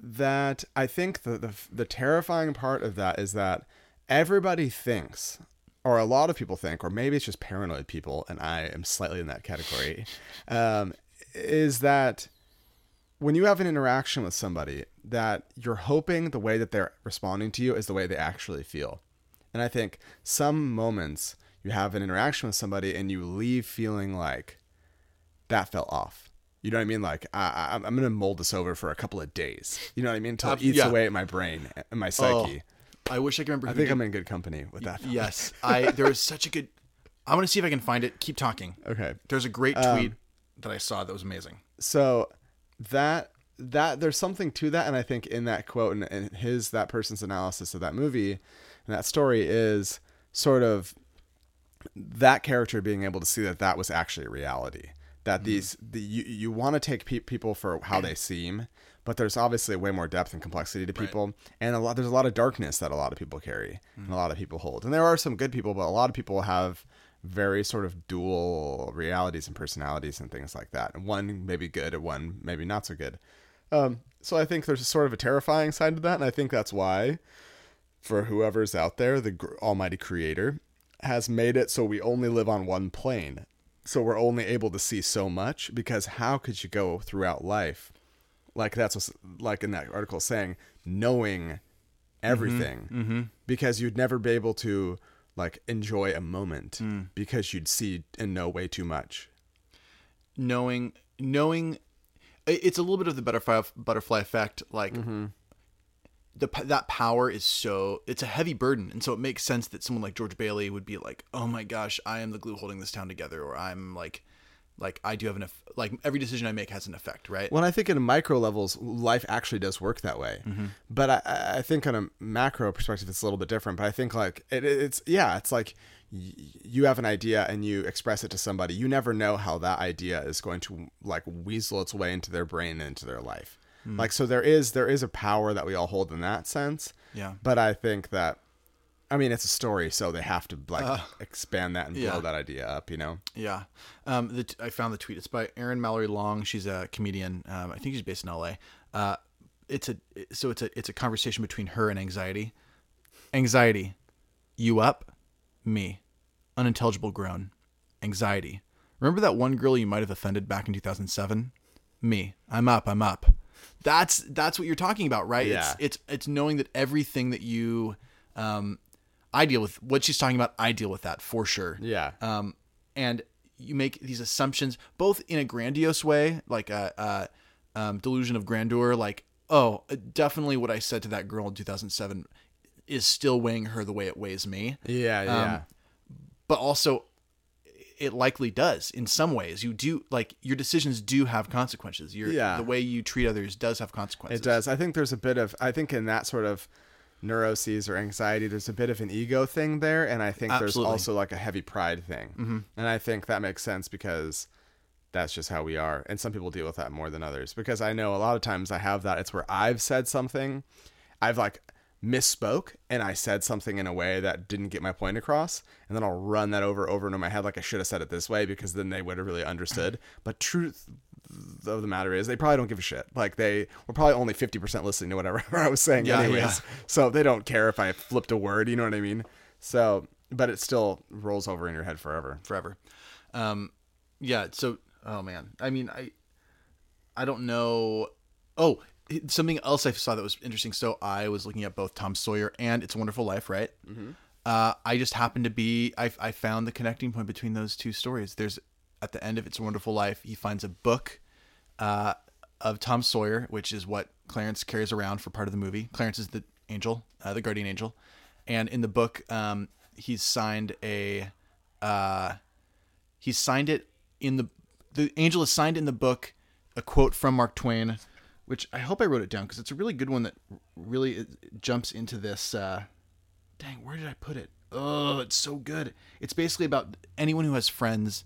that I think the, the the terrifying part of that is that everybody thinks, or a lot of people think, or maybe it's just paranoid people, and I am slightly in that category, um, is that when you have an interaction with somebody, that you're hoping the way that they're responding to you is the way they actually feel. And I think some moments you have an interaction with somebody and you leave feeling like that fell off. You know what I mean? Like I, going to mold this over for a couple of days. You know what I mean? Until it eats yeah. away at my brain and my Oh, psyche. I wish I could remember. I think did- I'm in good company with that. Yes, I. There was such a good. I'm gonna see if I can find it. Keep talking. Okay. There's a great Um, tweet that I saw that was amazing. so that that there's something to that and i think in that quote and, and his that person's analysis of that movie and that story is sort of that character being able to see that that was actually reality that these the, you, you want to take pe- people for how they seem but there's obviously way more depth and complexity to people and a lot there's a lot of darkness that a lot of people carry and a lot of people hold and there are some good people but a lot of people have very sort of dual realities and personalities and things like that. And one maybe good and one maybe not so good. Um, so i think there's a sort of a terrifying side to that and i think that's why for whoever's out there the gr- almighty creator has made it so we only live on one plane. So we're only able to see so much because how could you go throughout life like that's what's like in that article saying knowing mm-hmm. everything. Mm-hmm. Because you'd never be able to like enjoy a moment mm. because you'd see and know way too much. Knowing, knowing, it's a little bit of the butterfly butterfly effect. Like mm-hmm. the that power is so it's a heavy burden, and so it makes sense that someone like George Bailey would be like, "Oh my gosh, I am the glue holding this town together," or "I'm like." Like I do have an eff- like every decision I make has an effect, right? Well, I think in micro levels, life actually does work that way. Mm-hmm. But I, I think on a macro perspective, it's a little bit different. But I think like it, it's yeah, it's like y- you have an idea and you express it to somebody. You never know how that idea is going to like weasel its way into their brain and into their life. Hmm. Like so, there is there is a power that we all hold in that sense. Yeah. But I think that. I mean, it's a story, so they have to like expand that and yeah. blow that idea up, you know. Yeah. Um, the t- I found the tweet. It's by Erin Mallory Long. She's a comedian. Um, I think she's based in LA. Uh, it's a so it's a it's a conversation between her and anxiety. Anxiety, you up? Me, unintelligible groan. Anxiety. Remember that one girl you might have offended back in 2007? Me, I'm up. I'm up. That's that's what you're talking about, right? Yeah. It's it's it's knowing that everything that you um I deal with what she's talking about, I deal with that for sure Yeah. um, and you make these assumptions both in a grandiose way like a, uh, um, delusion of grandeur. Like, oh, definitely what I said to that girl in 2007 is still weighing her the way it weighs me. Yeah, yeah. But also, it likely does in some ways. You do like your decisions do have consequences. Your Yeah. the way you treat others does have consequences. It does. I think there's a bit of I think in that sort of neuroses or anxiety, there's a bit of an ego thing there, and I think there's also like a heavy pride thing, mm-hmm. and I think that makes sense because that's just how we are, and some people deal with that more than others. Because I know a lot of times I have that. It's where I've said something, I've like misspoke and I said something in a way that didn't get my point across, and then I'll run that over over in my head like I should have said it this way because then they would have really understood. But truth of the matter is they probably don't give a shit. Like they were probably only 50% listening to whatever I was saying Yeah, anyways. yeah. So they don't care if I flipped a word, you know what I mean? So, but it still rolls over in your head forever. forever. Um, yeah. So, oh man, I mean, I, I don't know. Oh, something else I saw that was interesting. So I was looking at both Tom Sawyer and It's a Wonderful Life, right? Mm-hmm. Uh, I just happened to be. I, I found the connecting point between those two stories. There's at the end of It's Wonderful Life, he finds a book uh, of Tom Sawyer, which is what Clarence carries around for part of the movie. Clarence is the angel, uh, the guardian angel, and in the book, um, he's signed a. Uh, he signed it in the the angel is signed in the book a quote from Mark Twain, which I hope I wrote it down because it's a really good one that really jumps into this. Uh, dang, where did I put it? Oh, it's so good. It's basically about anyone who has friends,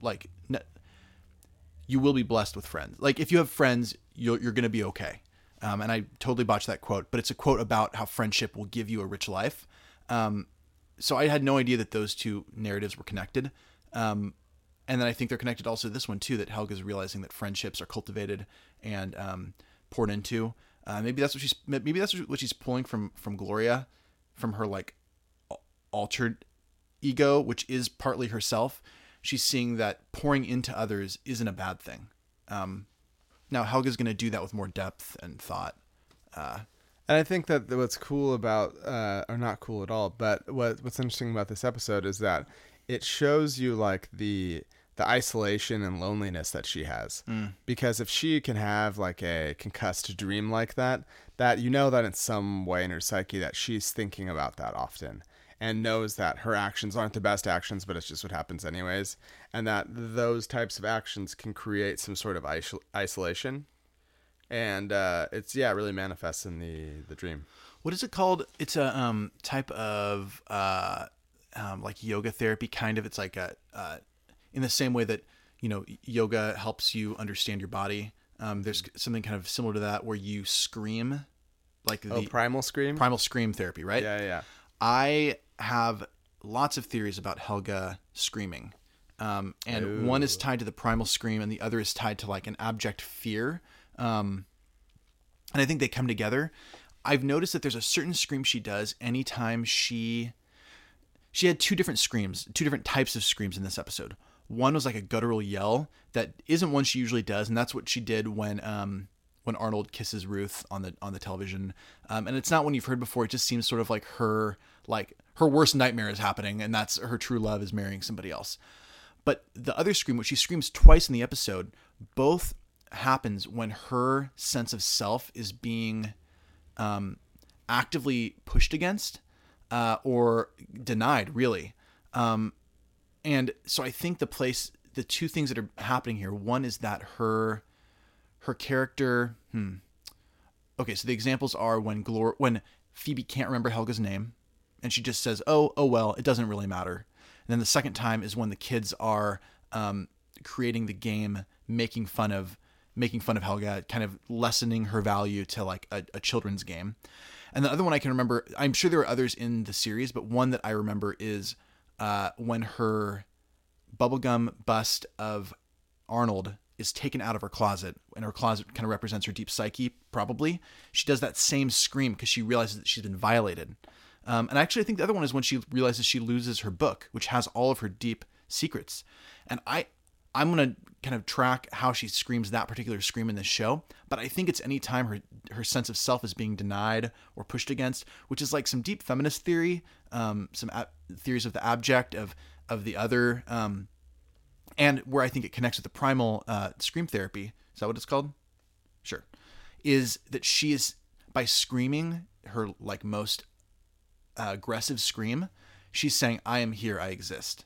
like you will be blessed with friends. Like if you have friends, you're you're gonna be okay. Um, and I totally botched that quote, but it's a quote about how friendship will give you a rich life. Um, so I had no idea that those two narratives were connected. Um, and then I think they're connected also to this one too. That Helga's realizing that friendships are cultivated and um, poured into. Uh, maybe that's what she's maybe that's what she's pulling from from Gloria, from her like altered ego, which is partly herself. She's seeing that pouring into others isn't a bad thing. Um, now Helga's going to do that with more depth and thought. And I think that what's cool about, uh, or not cool at all, but what what's interesting about this episode is that it shows you like the the isolation and loneliness that she has. Because if she can have like a concussed dream like that, that you know that in some way in her psyche that she's thinking about that often and knows that her actions aren't the best actions, but it's just what happens anyways, and that those types of actions can create some sort of isol- isolation. And uh, it's yeah, it really manifests in the the dream. what is it called? It's a um, type of uh, um, like yoga therapy, kind of. It's like a uh, in the same way that you know yoga helps you understand your body. Um, there's something kind of similar to that where you scream, like the Oh, primal scream. primal scream therapy, right? yeah, yeah. I have lots of theories about Helga screaming. Um, and one is tied to the primal scream, and the other is tied to like an abject fear. Um, and I think they come together. I've noticed that there's a certain scream she does anytime she she had two different screams, two different types of screams in this episode. One was like a guttural yell that isn't one she usually does, and that's what she did when um, when Arnold kisses Ruth on the on the television. Um, and it's not one you've heard before. It just seems sort of like her like her worst nightmare is happening, and that's her true love is marrying somebody else. But the other scream, which she screams twice in the episode, both happens when her sense of self is being um, actively pushed against uh, or denied, really. Um, and so I think the place, the two things that are happening here, one is that her her character. Hmm. Okay, so the examples are when Glor when Phoebe can't remember Helga's name, and she just says, "Oh, oh well, it doesn't really matter." And then the second time is when the kids are um, creating the game, making fun of making fun of Helga, kind of lessening her value to like a, a children's game. And the other one I can remember, I'm sure there are others in the series, but one that I remember is uh, when her bubblegum bust of Arnold is taken out of her closet, and her closet kind of represents her deep psyche, probably. She does that same scream because she realizes that she's been violated. Um, and actually, I think the other one is when she realizes she loses her book, which has all of her deep secrets. And I, I'm gonna kind of track how she screams that particular scream in this show. But I think it's any time her her sense of self is being denied or pushed against, which is like some deep feminist theory, um, some ab- theories of the abject of of the other, um, and where I think it connects with the primal uh, scream therapy. Is that what it's called? Sure. Is that she is by screaming her like most uh, aggressive scream, she's saying, "I am here. I exist."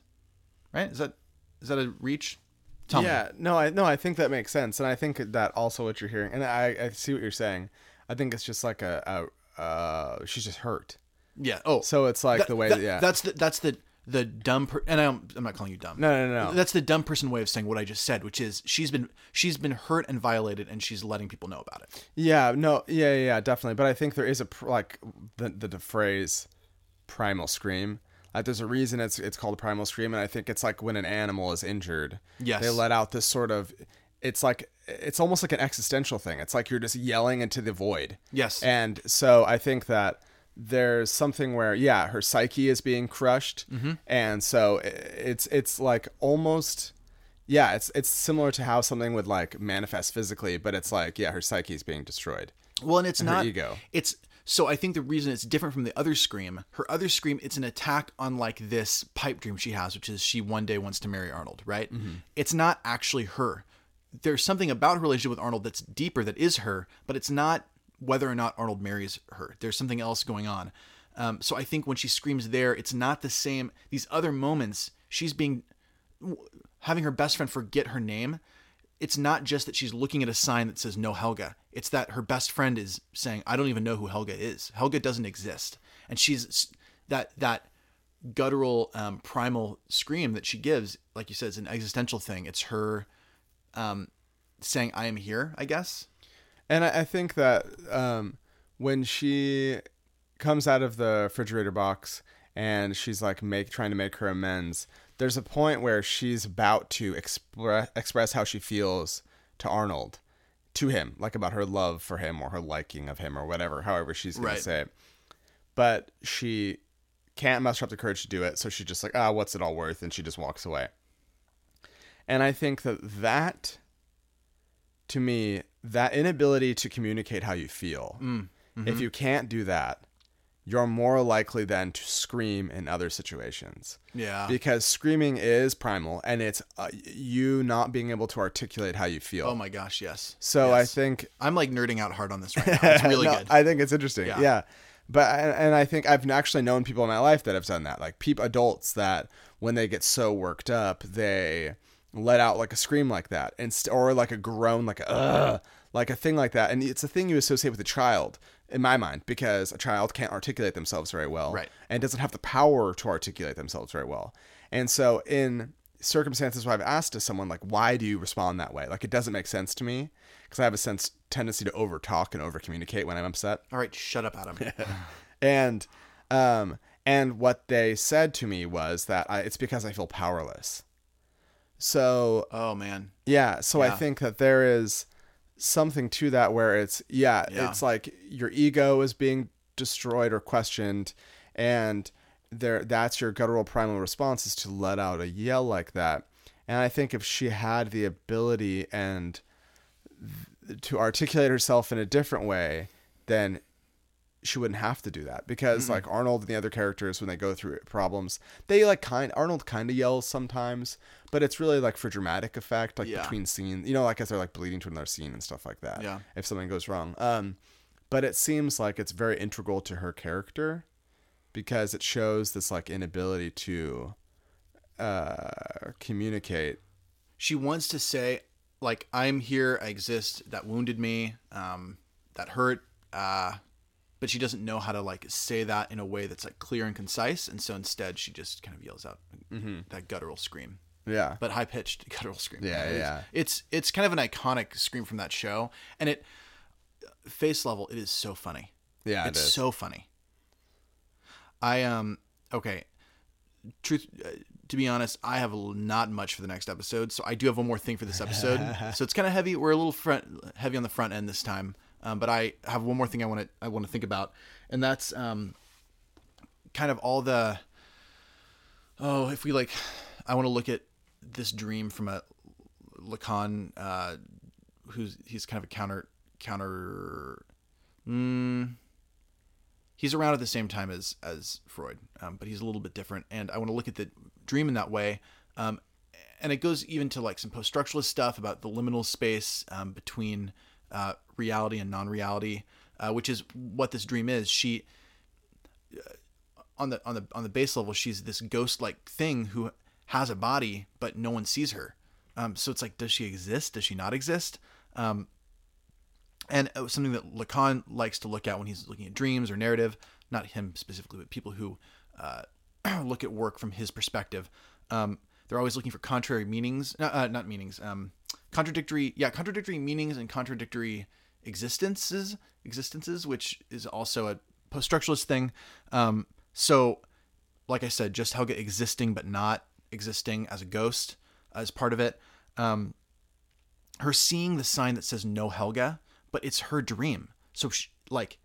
Right? Is that is that a reach? Tell me. yeah, no, I no, I think that makes sense, and I think that also what you're hearing, and I, I see what you're saying. I think it's just like a, a uh, she's just hurt. Yeah. Oh, So it's like that- the way, that- that, yeah, That's the that's the the dumb per- and I'm, I'm not calling you dumb. no, no, no, no. That's the dumb person way of saying what I just said, which is she's been she's been hurt and violated, and she's letting people know about it. Yeah, no, yeah, yeah, yeah, definitely. But I think there is a pr- like the, the the phrase primal scream. Like there's a reason it's it's called a primal scream, and I think it's like when an animal is injured. Yes. they let out this sort of. It's like it's almost like an existential thing. It's like you're just yelling into the void. Yes. And so I think that there's something where yeah, her psyche is being crushed, Mm-hmm. and so it's it's like almost yeah, it's it's similar to how something would like manifest physically, but it's like yeah, her psyche is being destroyed. Well, and it's her not ego. It's so I think the reason it's different from the other scream, her other scream, it's an attack on like this pipe dream she has, which is she one day wants to marry Arnold, right? Mm-hmm. It's not actually her. There's something about her relationship with Arnold that's deeper that is her, but it's not whether or not Arnold marries her. There's something else going on. Um, so I think when she screams there, it's not the same. These other moments, she's being having her best friend forget her name, it's not just that she's looking at a sign that says no Helga. It's that her best friend is saying, I don't even know who Helga is. Helga doesn't exist. And she's that that guttural um, primal scream that she gives, like you said, is an existential thing. It's her um, saying, I am here, I guess. And I, I think that um, when she comes out of the refrigerator box and she's like make trying to make her amends, there's a point where she's about to express express how she feels to Arnold, to him, like about her love for him or her liking of him or whatever, however she's gonna say it. But she can't muster up the courage to do it, so she's just like, ah, what's it all worth? And she just walks away. And I think that that to me, that inability to communicate how you feel, if you can't do that, you're more likely then to scream in other situations. Yeah. Because screaming is primal and it's uh, you not being able to articulate how you feel. oh my gosh, yes. so I think I'm like nerding out hard on this right now. It's really No, good. I think it's interesting. Yeah. Yeah. But and, I think I've actually known people in my life that have done that. Like people adults that when they get so worked up, they let out like a scream like that and st- or like a groan like a like a thing like that. And it's a thing you associate with a child in my mind because a child can't articulate themselves very well Right. and doesn't have the power to articulate themselves very well. And so in circumstances where I've asked to someone like why do you respond that way? Like it doesn't make sense to me because I have a sense tendency to over talk and over communicate when I'm upset. All right, shut up, Adam. And um and what they said to me was that I, it's because I feel powerless. So oh man. yeah, so I think that there is something to that where it's yeah, Yeah. it's like your ego is being destroyed or questioned and there that's your guttural primal response is to let out a yell like that. And I think if she had the ability and th- to articulate herself in a different way, then she wouldn't have to do that because like Arnold and the other characters when they go through problems they like kind Arnold kind of yells sometimes but it's really like for dramatic effect like Yeah. between scenes you know like as they're like bleeding to another scene and stuff like that Yeah. if something goes wrong um but it seems like it's very integral to her character because it shows this like inability to uh communicate she wants to say like i'm here i exist that wounded me um that hurt uh but she doesn't know how to like say that in a way that's like clear and concise and so instead she just kind of yells out that guttural scream yeah but high pitched guttural scream Yeah, It's- yeah. it's it's kind of an iconic scream from that show and it face level it is so funny yeah it it's so funny. I um okay. Truth uh, to be honest, I have not much for the next episode, so I do have one more thing for this episode. so it's kind of heavy. We're a little front heavy on the front end this time, um, but I have one more thing I want to I want to think about, and that's um kind of all the oh if we like I want to look at this dream from a Lacan uh, who's he's kind of a counter counter. Mm, he's around at the same time as as Freud, um, but he's a little bit different. And I want to look at the dream in that way. Um, and it goes even to like some post structuralist stuff about the liminal space um, between uh, reality and non-reality, uh, which is what this dream is. She uh, on the on the on the base level, she's this ghost-like thing who has a body, but no one sees her. Um, so it's like, does she exist? Does she not exist? Um, and was something that Lacan likes to look at when he's looking at dreams or narrative. Not him specifically, but people who uh, look at work from his perspective. Um, they're always looking for contrary meanings, uh, uh, not meanings, um, contradictory, yeah, contradictory meanings and contradictory existences, existences, which is also a post-structuralist thing. Um, so, like I said, just Helga existing but not existing as a ghost as part of it. Um, her seeing the sign that says no Helga, but it's her dream. So, she, like,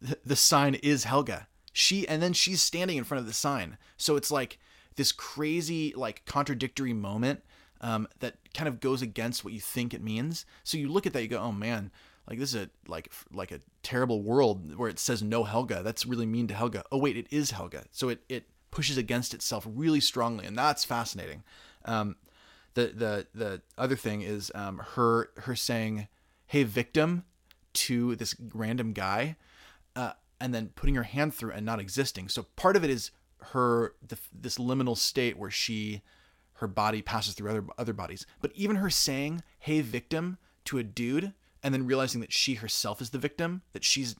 the, the sign is Helga. She and then she's standing in front of the sign. So it's like this crazy, like contradictory moment um, that kind of goes against what you think it means. So you look at that, you go, "Oh man, like this is a like like a terrible world where it says no Helga. That's really mean to Helga. Oh wait, it is Helga. So it it pushes against itself really strongly, and that's fascinating. Um, the the the other thing is um, her her saying, "Hey victim," to this random guy, uh, and then putting her hand through and not existing. So part of it is her this liminal state where she her body passes through other other bodies. But even her saying "Hey victim" to a dude and then realizing that she herself is the victim, that she's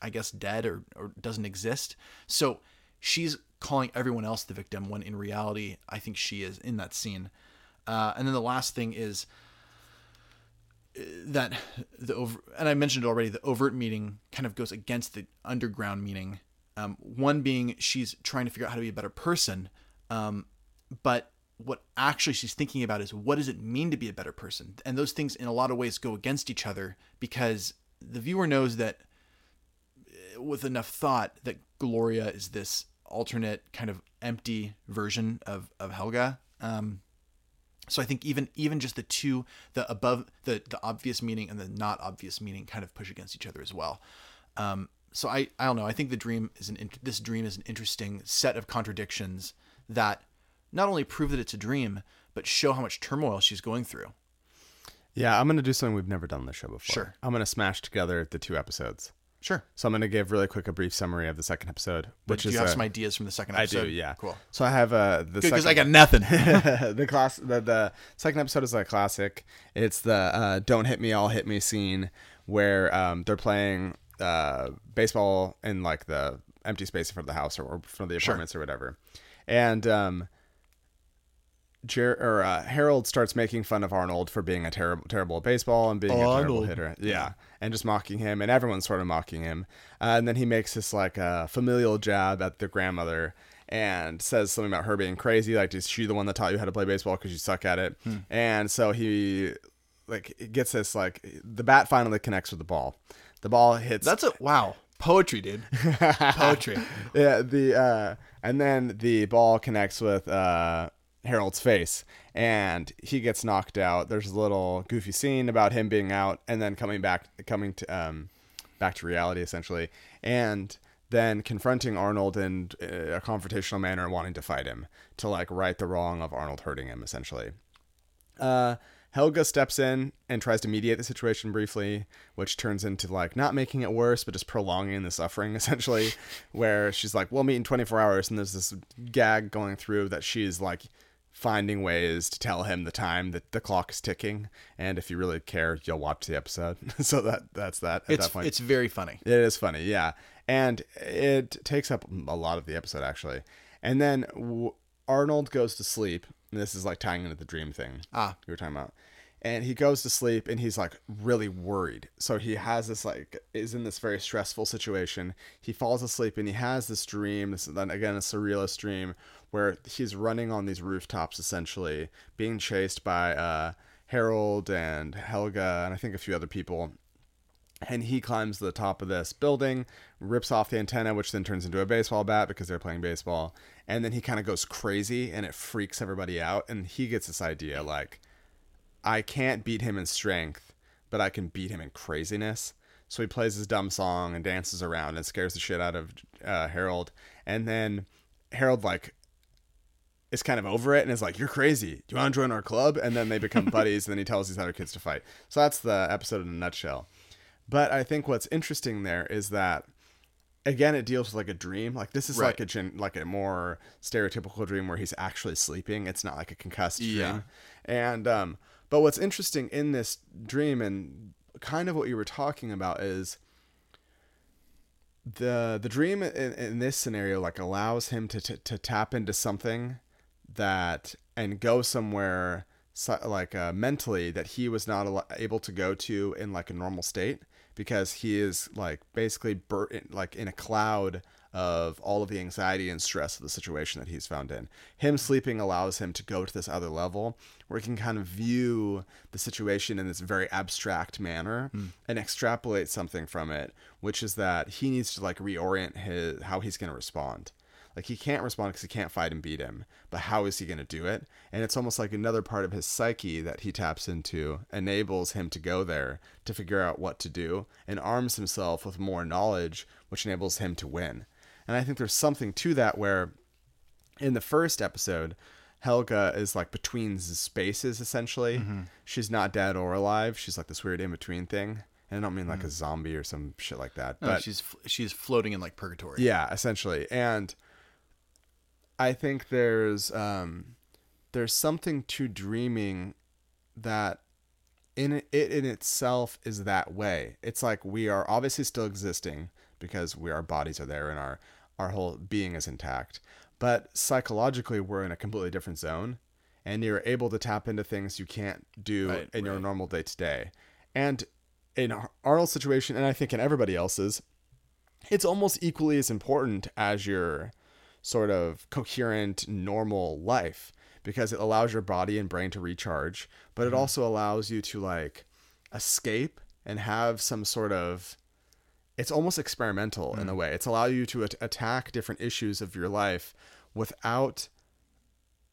I guess dead or or doesn't exist. So she's calling everyone else the victim when in reality I think she is in that scene. Uh, and then the last thing is that the over and I mentioned it already the overt meaning kind of goes against the underground meaning. Um, one being she's trying to figure out how to be a better person, um, but what actually she's thinking about is what does it mean to be a better person? And those things in a lot of ways go against each other because the viewer knows that uh, with enough thought that Gloria is this alternate kind of empty version of of Helga. Um, so I think even even just the two, the above the the obvious meaning and the not obvious meaning, kind of push against each other as well. Um, so I I don't know. I think the dream is an this dream is an interesting set of contradictions that not only prove that it's a dream, but show how much turmoil she's going through. Yeah, I'm gonna do something we've never done on the show before. Sure. I'm gonna smash together the two episodes. Sure. So I'm gonna give really quick a brief summary of the second episode, which do is you have uh, some ideas from the second episode? I do, yeah. Cool. So I have uh, the because I got nothing. the class the, the second episode is a classic. It's the uh, "Don't hit me, I'll hit me" scene where um, they're playing uh, baseball in like the empty space in front of the house or, or front of the Sure. apartments or whatever, and um, Jer- or uh, Harold starts making fun of Arnold for being a terrible, terrible at baseball and being a terrible hitter. Yeah, and just mocking him, and everyone's sort of mocking him. Uh, and then he makes this like uh, familial jab at the grandmother and says something about her being crazy. Like, is she the one that taught you how to play baseball because you suck at it? Hmm. And so he like gets this like the bat finally connects with the ball. The ball hits. That's a wow poetry, dude. Poetry. yeah the uh and then the ball connects with uh harold's face and he gets knocked out there's a little goofy scene about him being out and then coming back coming to um back to reality essentially and then confronting arnold in uh, a confrontational manner and wanting to fight him to like right the wrong of arnold hurting him essentially uh, Helga steps in and tries to mediate the situation briefly, which turns into like not making it worse, but just prolonging the suffering essentially. where she's like, "We'll meet in 24 hours," and there's this gag going through that she's like finding ways to tell him the time that the clock is ticking. And if you really care, you'll watch the episode. so that that's that. At It's that point, it's very funny. it is funny, yeah, and it takes up a lot of the episode actually. And then w- Arnold goes to sleep. And this is like tying into the dream thing Ah. you were talking about. And he goes to sleep and he's like really worried. So he has this like is in this very stressful situation. He falls asleep and he has this dream. This is then again a surrealist dream where he's running on these rooftops essentially, being chased by uh, Harold and Helga and I think a few other people and he climbs to the top of this building, rips off the antenna, which then turns into a baseball bat because they're playing baseball. And then he kind of goes crazy and it freaks everybody out. And he gets this idea like, I can't beat him in strength, but I can beat him in craziness. So he plays his dumb song and dances around and scares the shit out of uh, Harold. And then Harold, like, is kind of over it and is like, "You're crazy. Do you want to join our club?" And then they become buddies, and then he tells these other kids to fight. So that's the episode in a nutshell. But I think what's interesting there is that again it deals with like a dream like this is Right. like a gen- like a more stereotypical dream where he's actually sleeping it's not like a concussed Yeah. dream and um but what's interesting in this dream and kind of what you were talking about is the the dream in, in this scenario like allows him to, to to tap into something that and go somewhere so- like uh, mentally that he was not able to go to in like a normal state because he is like basically bur- in, like in a cloud of all of the anxiety and stress of the situation that he's found in. Him sleeping allows him to go to this other level where he can kind of view the situation in this very abstract manner hmm. and extrapolate something from it, which is that he needs to like reorient his how he's going to respond. Like he can't respond because he can't fight and beat him, but how is he going to do it? And it's almost like another part of his psyche that he taps into enables him to go there to figure out what to do and arms himself with more knowledge, which enables him to win. And I think there's something to that where in the first episode, Helga is like between spaces essentially. Mm-hmm. She's not dead or alive. She's like this weird in between thing. And I don't mean like a mm. zombie or some shit like that. No, but she's she's floating in like purgatory. yeah, essentially. And I think there's um there's something to dreaming that in it, it in itself is that way. It's like we are obviously still existing because we our bodies are there and our our whole being is intact. But psychologically we're in a completely different zone and you're able to tap into things you can't do Right, in your normal day to day. And in Ar- Arnold's situation and I think in everybody else's it's almost equally as important as your sort of coherent normal life because it allows your body and brain to recharge but it mm-hmm. also allows you to like escape and have some sort of it's almost experimental in a mm. way. It's allow you to at- attack different issues of your life without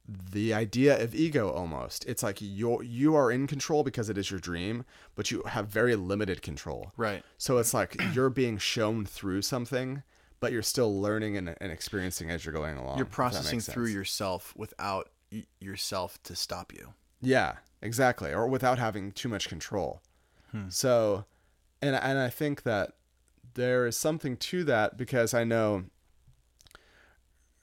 the idea of ego almost. It's like you you are in control because it is your dream but you have very limited control. Right. so it's like you're being shown through something, but you're still learning and, and experiencing as you're going along. You're processing through yourself without y- yourself to stop you. Yeah, exactly. Or without having too much control. Hmm. So, and and I think that there is something to that because I know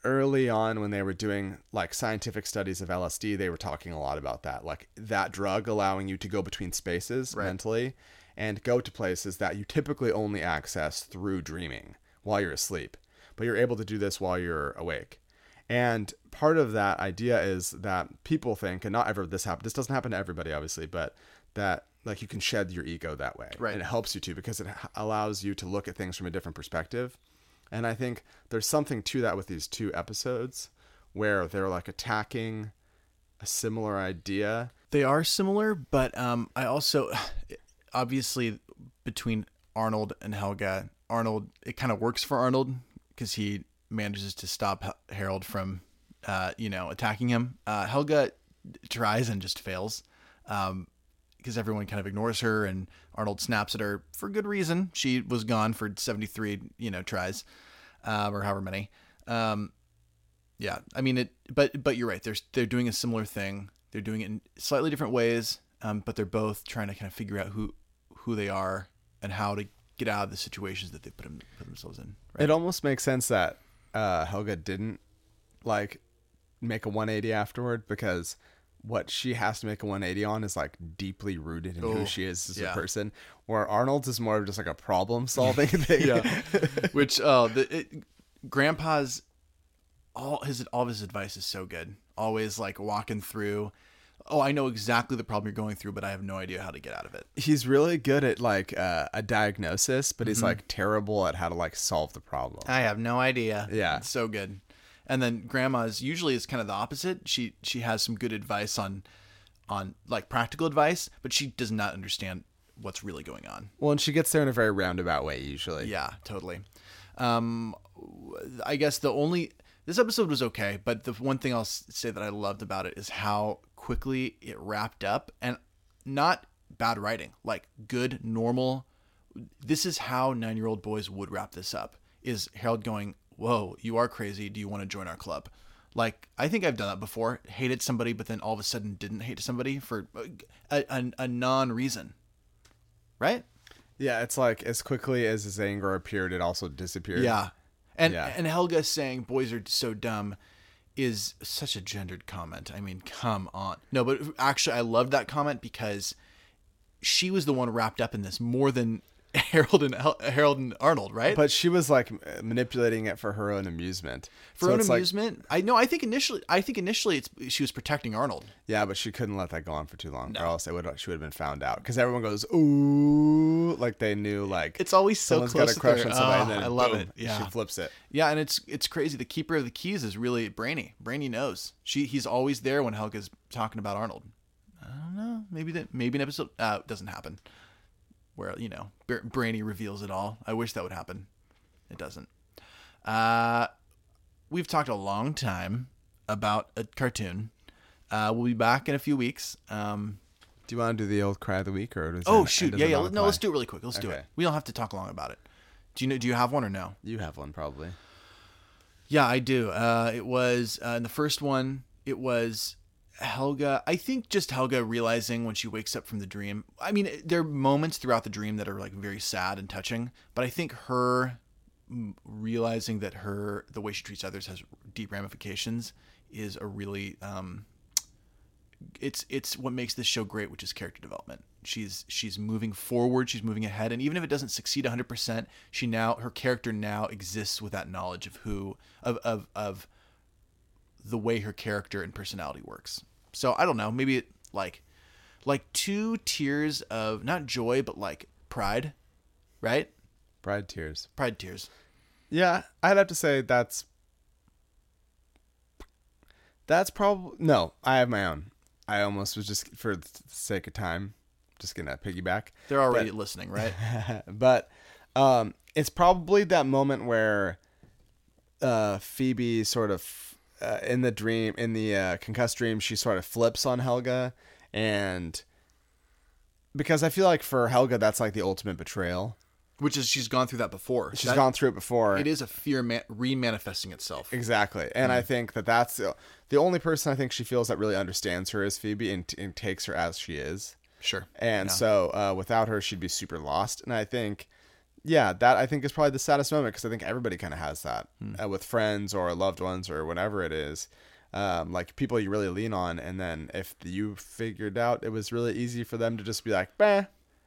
early on when they were doing like scientific studies of LSD, they were talking a lot about that, like that drug allowing you to go between spaces Right. mentally and go to places that you typically only access through dreaming while you're asleep, but you're able to do this while you're awake. And part of that idea is that people think, and not ever this happen. This doesn't happen to everybody, obviously, but that like you can shed your ego that way, Right. And it helps you to because it allows you to look at things from a different perspective. And I think there's something to that with these two episodes where they're like attacking a similar idea. They are similar, but um, I also obviously between Arnold and Helga, Arnold it kind of works for Arnold because he manages to stop Harold from, uh, you know, attacking him. Uh, Helga tries and just fails, um, because everyone kind of ignores her, and Arnold snaps at her for good reason. She was gone for seventy three, you know, tries, um, or however many. Um, yeah, I mean it, but but you're right. They're they're doing a similar thing. They're doing it in slightly different ways, um, but they're both trying to kind of figure out who who they are and how to get out of the situations that they put, them, put themselves in. Right? It almost makes sense that uh, Helga didn't like make a 180 afterward because what she has to make a 180 on is like deeply rooted in Oh, who she is as yeah. a person. Where Arnold's is more of just like a problem solving thing. yeah, which oh the it, grandpa's all his all of his advice is so good. Always like walking through. Oh, I know exactly the problem you're going through, but I have no idea how to get out of it. He's really good at like uh, a diagnosis, but Mm-hmm. he's like terrible at how to like solve the problem. I have no idea. Yeah. It's so good. And then grandma's usually is kind of the opposite. She she has some good advice on on like practical advice, but she does not understand what's really going on. Well, and she gets there in a very roundabout way usually. Yeah, totally. Um I guess the only this episode was okay, but the one thing I'll say that I loved about it is how quickly it wrapped up and not bad writing, like good normal this is how 9-year-old boys would wrap this up. Is Harold going, "Whoa, you are crazy. Do you want to join our club?" Like I think I've done that before. Hated somebody, but then all of a sudden didn't hate somebody for a, a, a non reason. Right? Yeah, it's like as quickly as his anger appeared, it also disappeared. Yeah. And Yeah. and Helga saying boys are so dumb is such a gendered comment. I mean, come on. No, but actually I loved that comment because she was the one wrapped up in this more than Harold and Harold and Arnold, right? But she was like manipulating it for her own amusement. for So own it's like- amusement, I know. I think initially, I think initially, it's she was protecting Arnold. yeah, but she couldn't let that go on for too long, or else it would she would have been found out. Because everyone goes ooh, like they knew like It's always so someone's close got a crush her. on somebody, Oh, and then I love boom, it. Yeah. she flips it. Yeah, and it's it's crazy. The keeper of the keys is really Brainy. Brainy knows. She he's always there when Helga's talking about Arnold. I don't know. Maybe that maybe an episode uh, doesn't happen where you know Bra- Brainy reveals it all. I wish that would happen. It doesn't. Uh, we've talked a long time about a cartoon. Uh, we'll be back in a few weeks. Um, Do you want to do the old cry of the week, or oh shoot, yeah, yeah. No, let's do it really quick. Let's do it. We don't have to talk long about it. Do you know? Do you have one or no? You have one probably. Yeah, I do. Uh, it was uh, in the first one. It was Helga. I think just Helga realizing when she wakes up from the dream. I mean, there are moments throughout the dream that are like very sad and touching, but I think her realizing that her the way she treats others has deep ramifications is a really um, it's it's what makes this show great, which is character development. She's she's moving forward, she's moving ahead, and even if it doesn't succeed 100%, she now her character now exists with that knowledge of who of of of the way her character and personality works. So I don't know, maybe it like like two tears of not joy but like pride, right? Pride tears. Pride tears. Yeah, I'd have to say that's that's probably no. I have my own. I almost was just for the sake of time, just gonna piggyback. They're already listening, right? but um, it's probably that moment where uh, Phoebe sort of uh, in the dream, in the uh, concussed dream, she sort of flips on Helga, and because I feel like for Helga, that's like the ultimate betrayal. Which is she's gone through that before. She's That- gone through it before. It is a fear ma- re-manifesting itself. Exactly. And I think that that's the, the only person I think she feels that really understands her is Phoebe and, and takes her as she is. Sure. And so uh, without her, she'd be super lost. And I think, yeah, that I think is probably the saddest moment because I think everybody kind of has that uh, with friends or loved ones or whatever it is. Um, like people you really lean on. And then if you figured out it was really easy for them to just be like, bah, I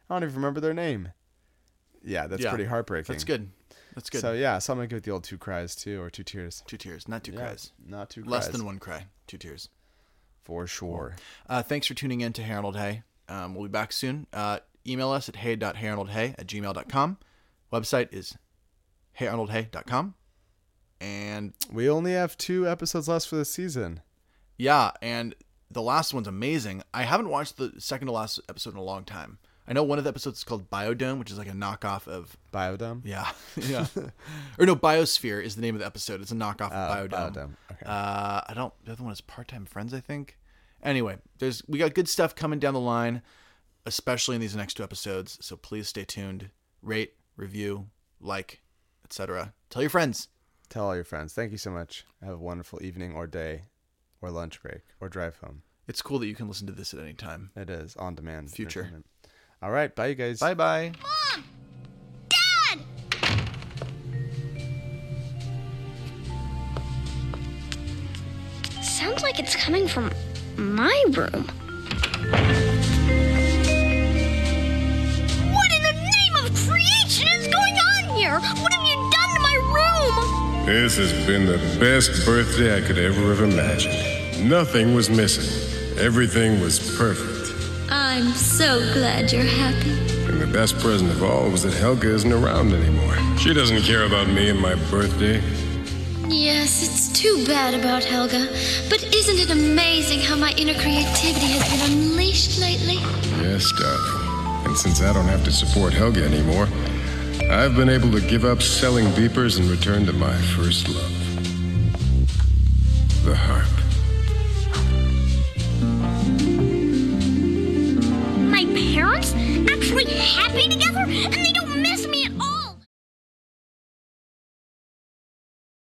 don't even remember their name. Yeah, that's Yeah. pretty heartbreaking. That's good. That's good. So yeah, so I'm gonna give it the old two cries too, or two tears. two tears, not two Yeah, cries. Not two Less cries. than one cry. Two tears. for sure. Uh, thanks for tuning in to Harold Hay. Um, we'll be back soon. Uh, email us at hey.heyarnoldhey at gmail.com. Website is heyarnoldhey.com. And We only have two episodes left for this season. yeah, and the last one's amazing. I haven't watched the second to last episode in a long time. I know one of the episodes is called Biodome, which is like a knockoff of Biodome. yeah, yeah, or no, Biosphere is the name of the episode. It's a knockoff Uh, of Biodome. Biodome, okay. Uh, I don't. The other one is Part Time Friends, I think. Anyway, there's we got good stuff coming down the line, especially in these next two episodes. So please stay tuned. Rate, review, like, etc. Tell your friends. Tell all your friends. Thank you so much. Have a wonderful evening or day, or lunch break, or drive home. It's cool that you can listen to this at any time. It is on demand. Future. entertainment. All right. Bye, you guys. Bye bye. Mom! Dad! Sounds like it's coming from my room. Here? What have you done to my room? This has been the best birthday I could ever have imagined. Nothing was missing. Everything was perfect. I'm so glad you're happy. And the best present of all was that Helga isn't around anymore. She doesn't care about me and my birthday. Yes, it's too bad about Helga, but isn't it amazing how my inner creativity has been unleashed lately? Yes, darling. And since I don't have to support Helga anymore, I've been able to give up selling beepers and return to my first love the harp. My parents actually happy together and they don't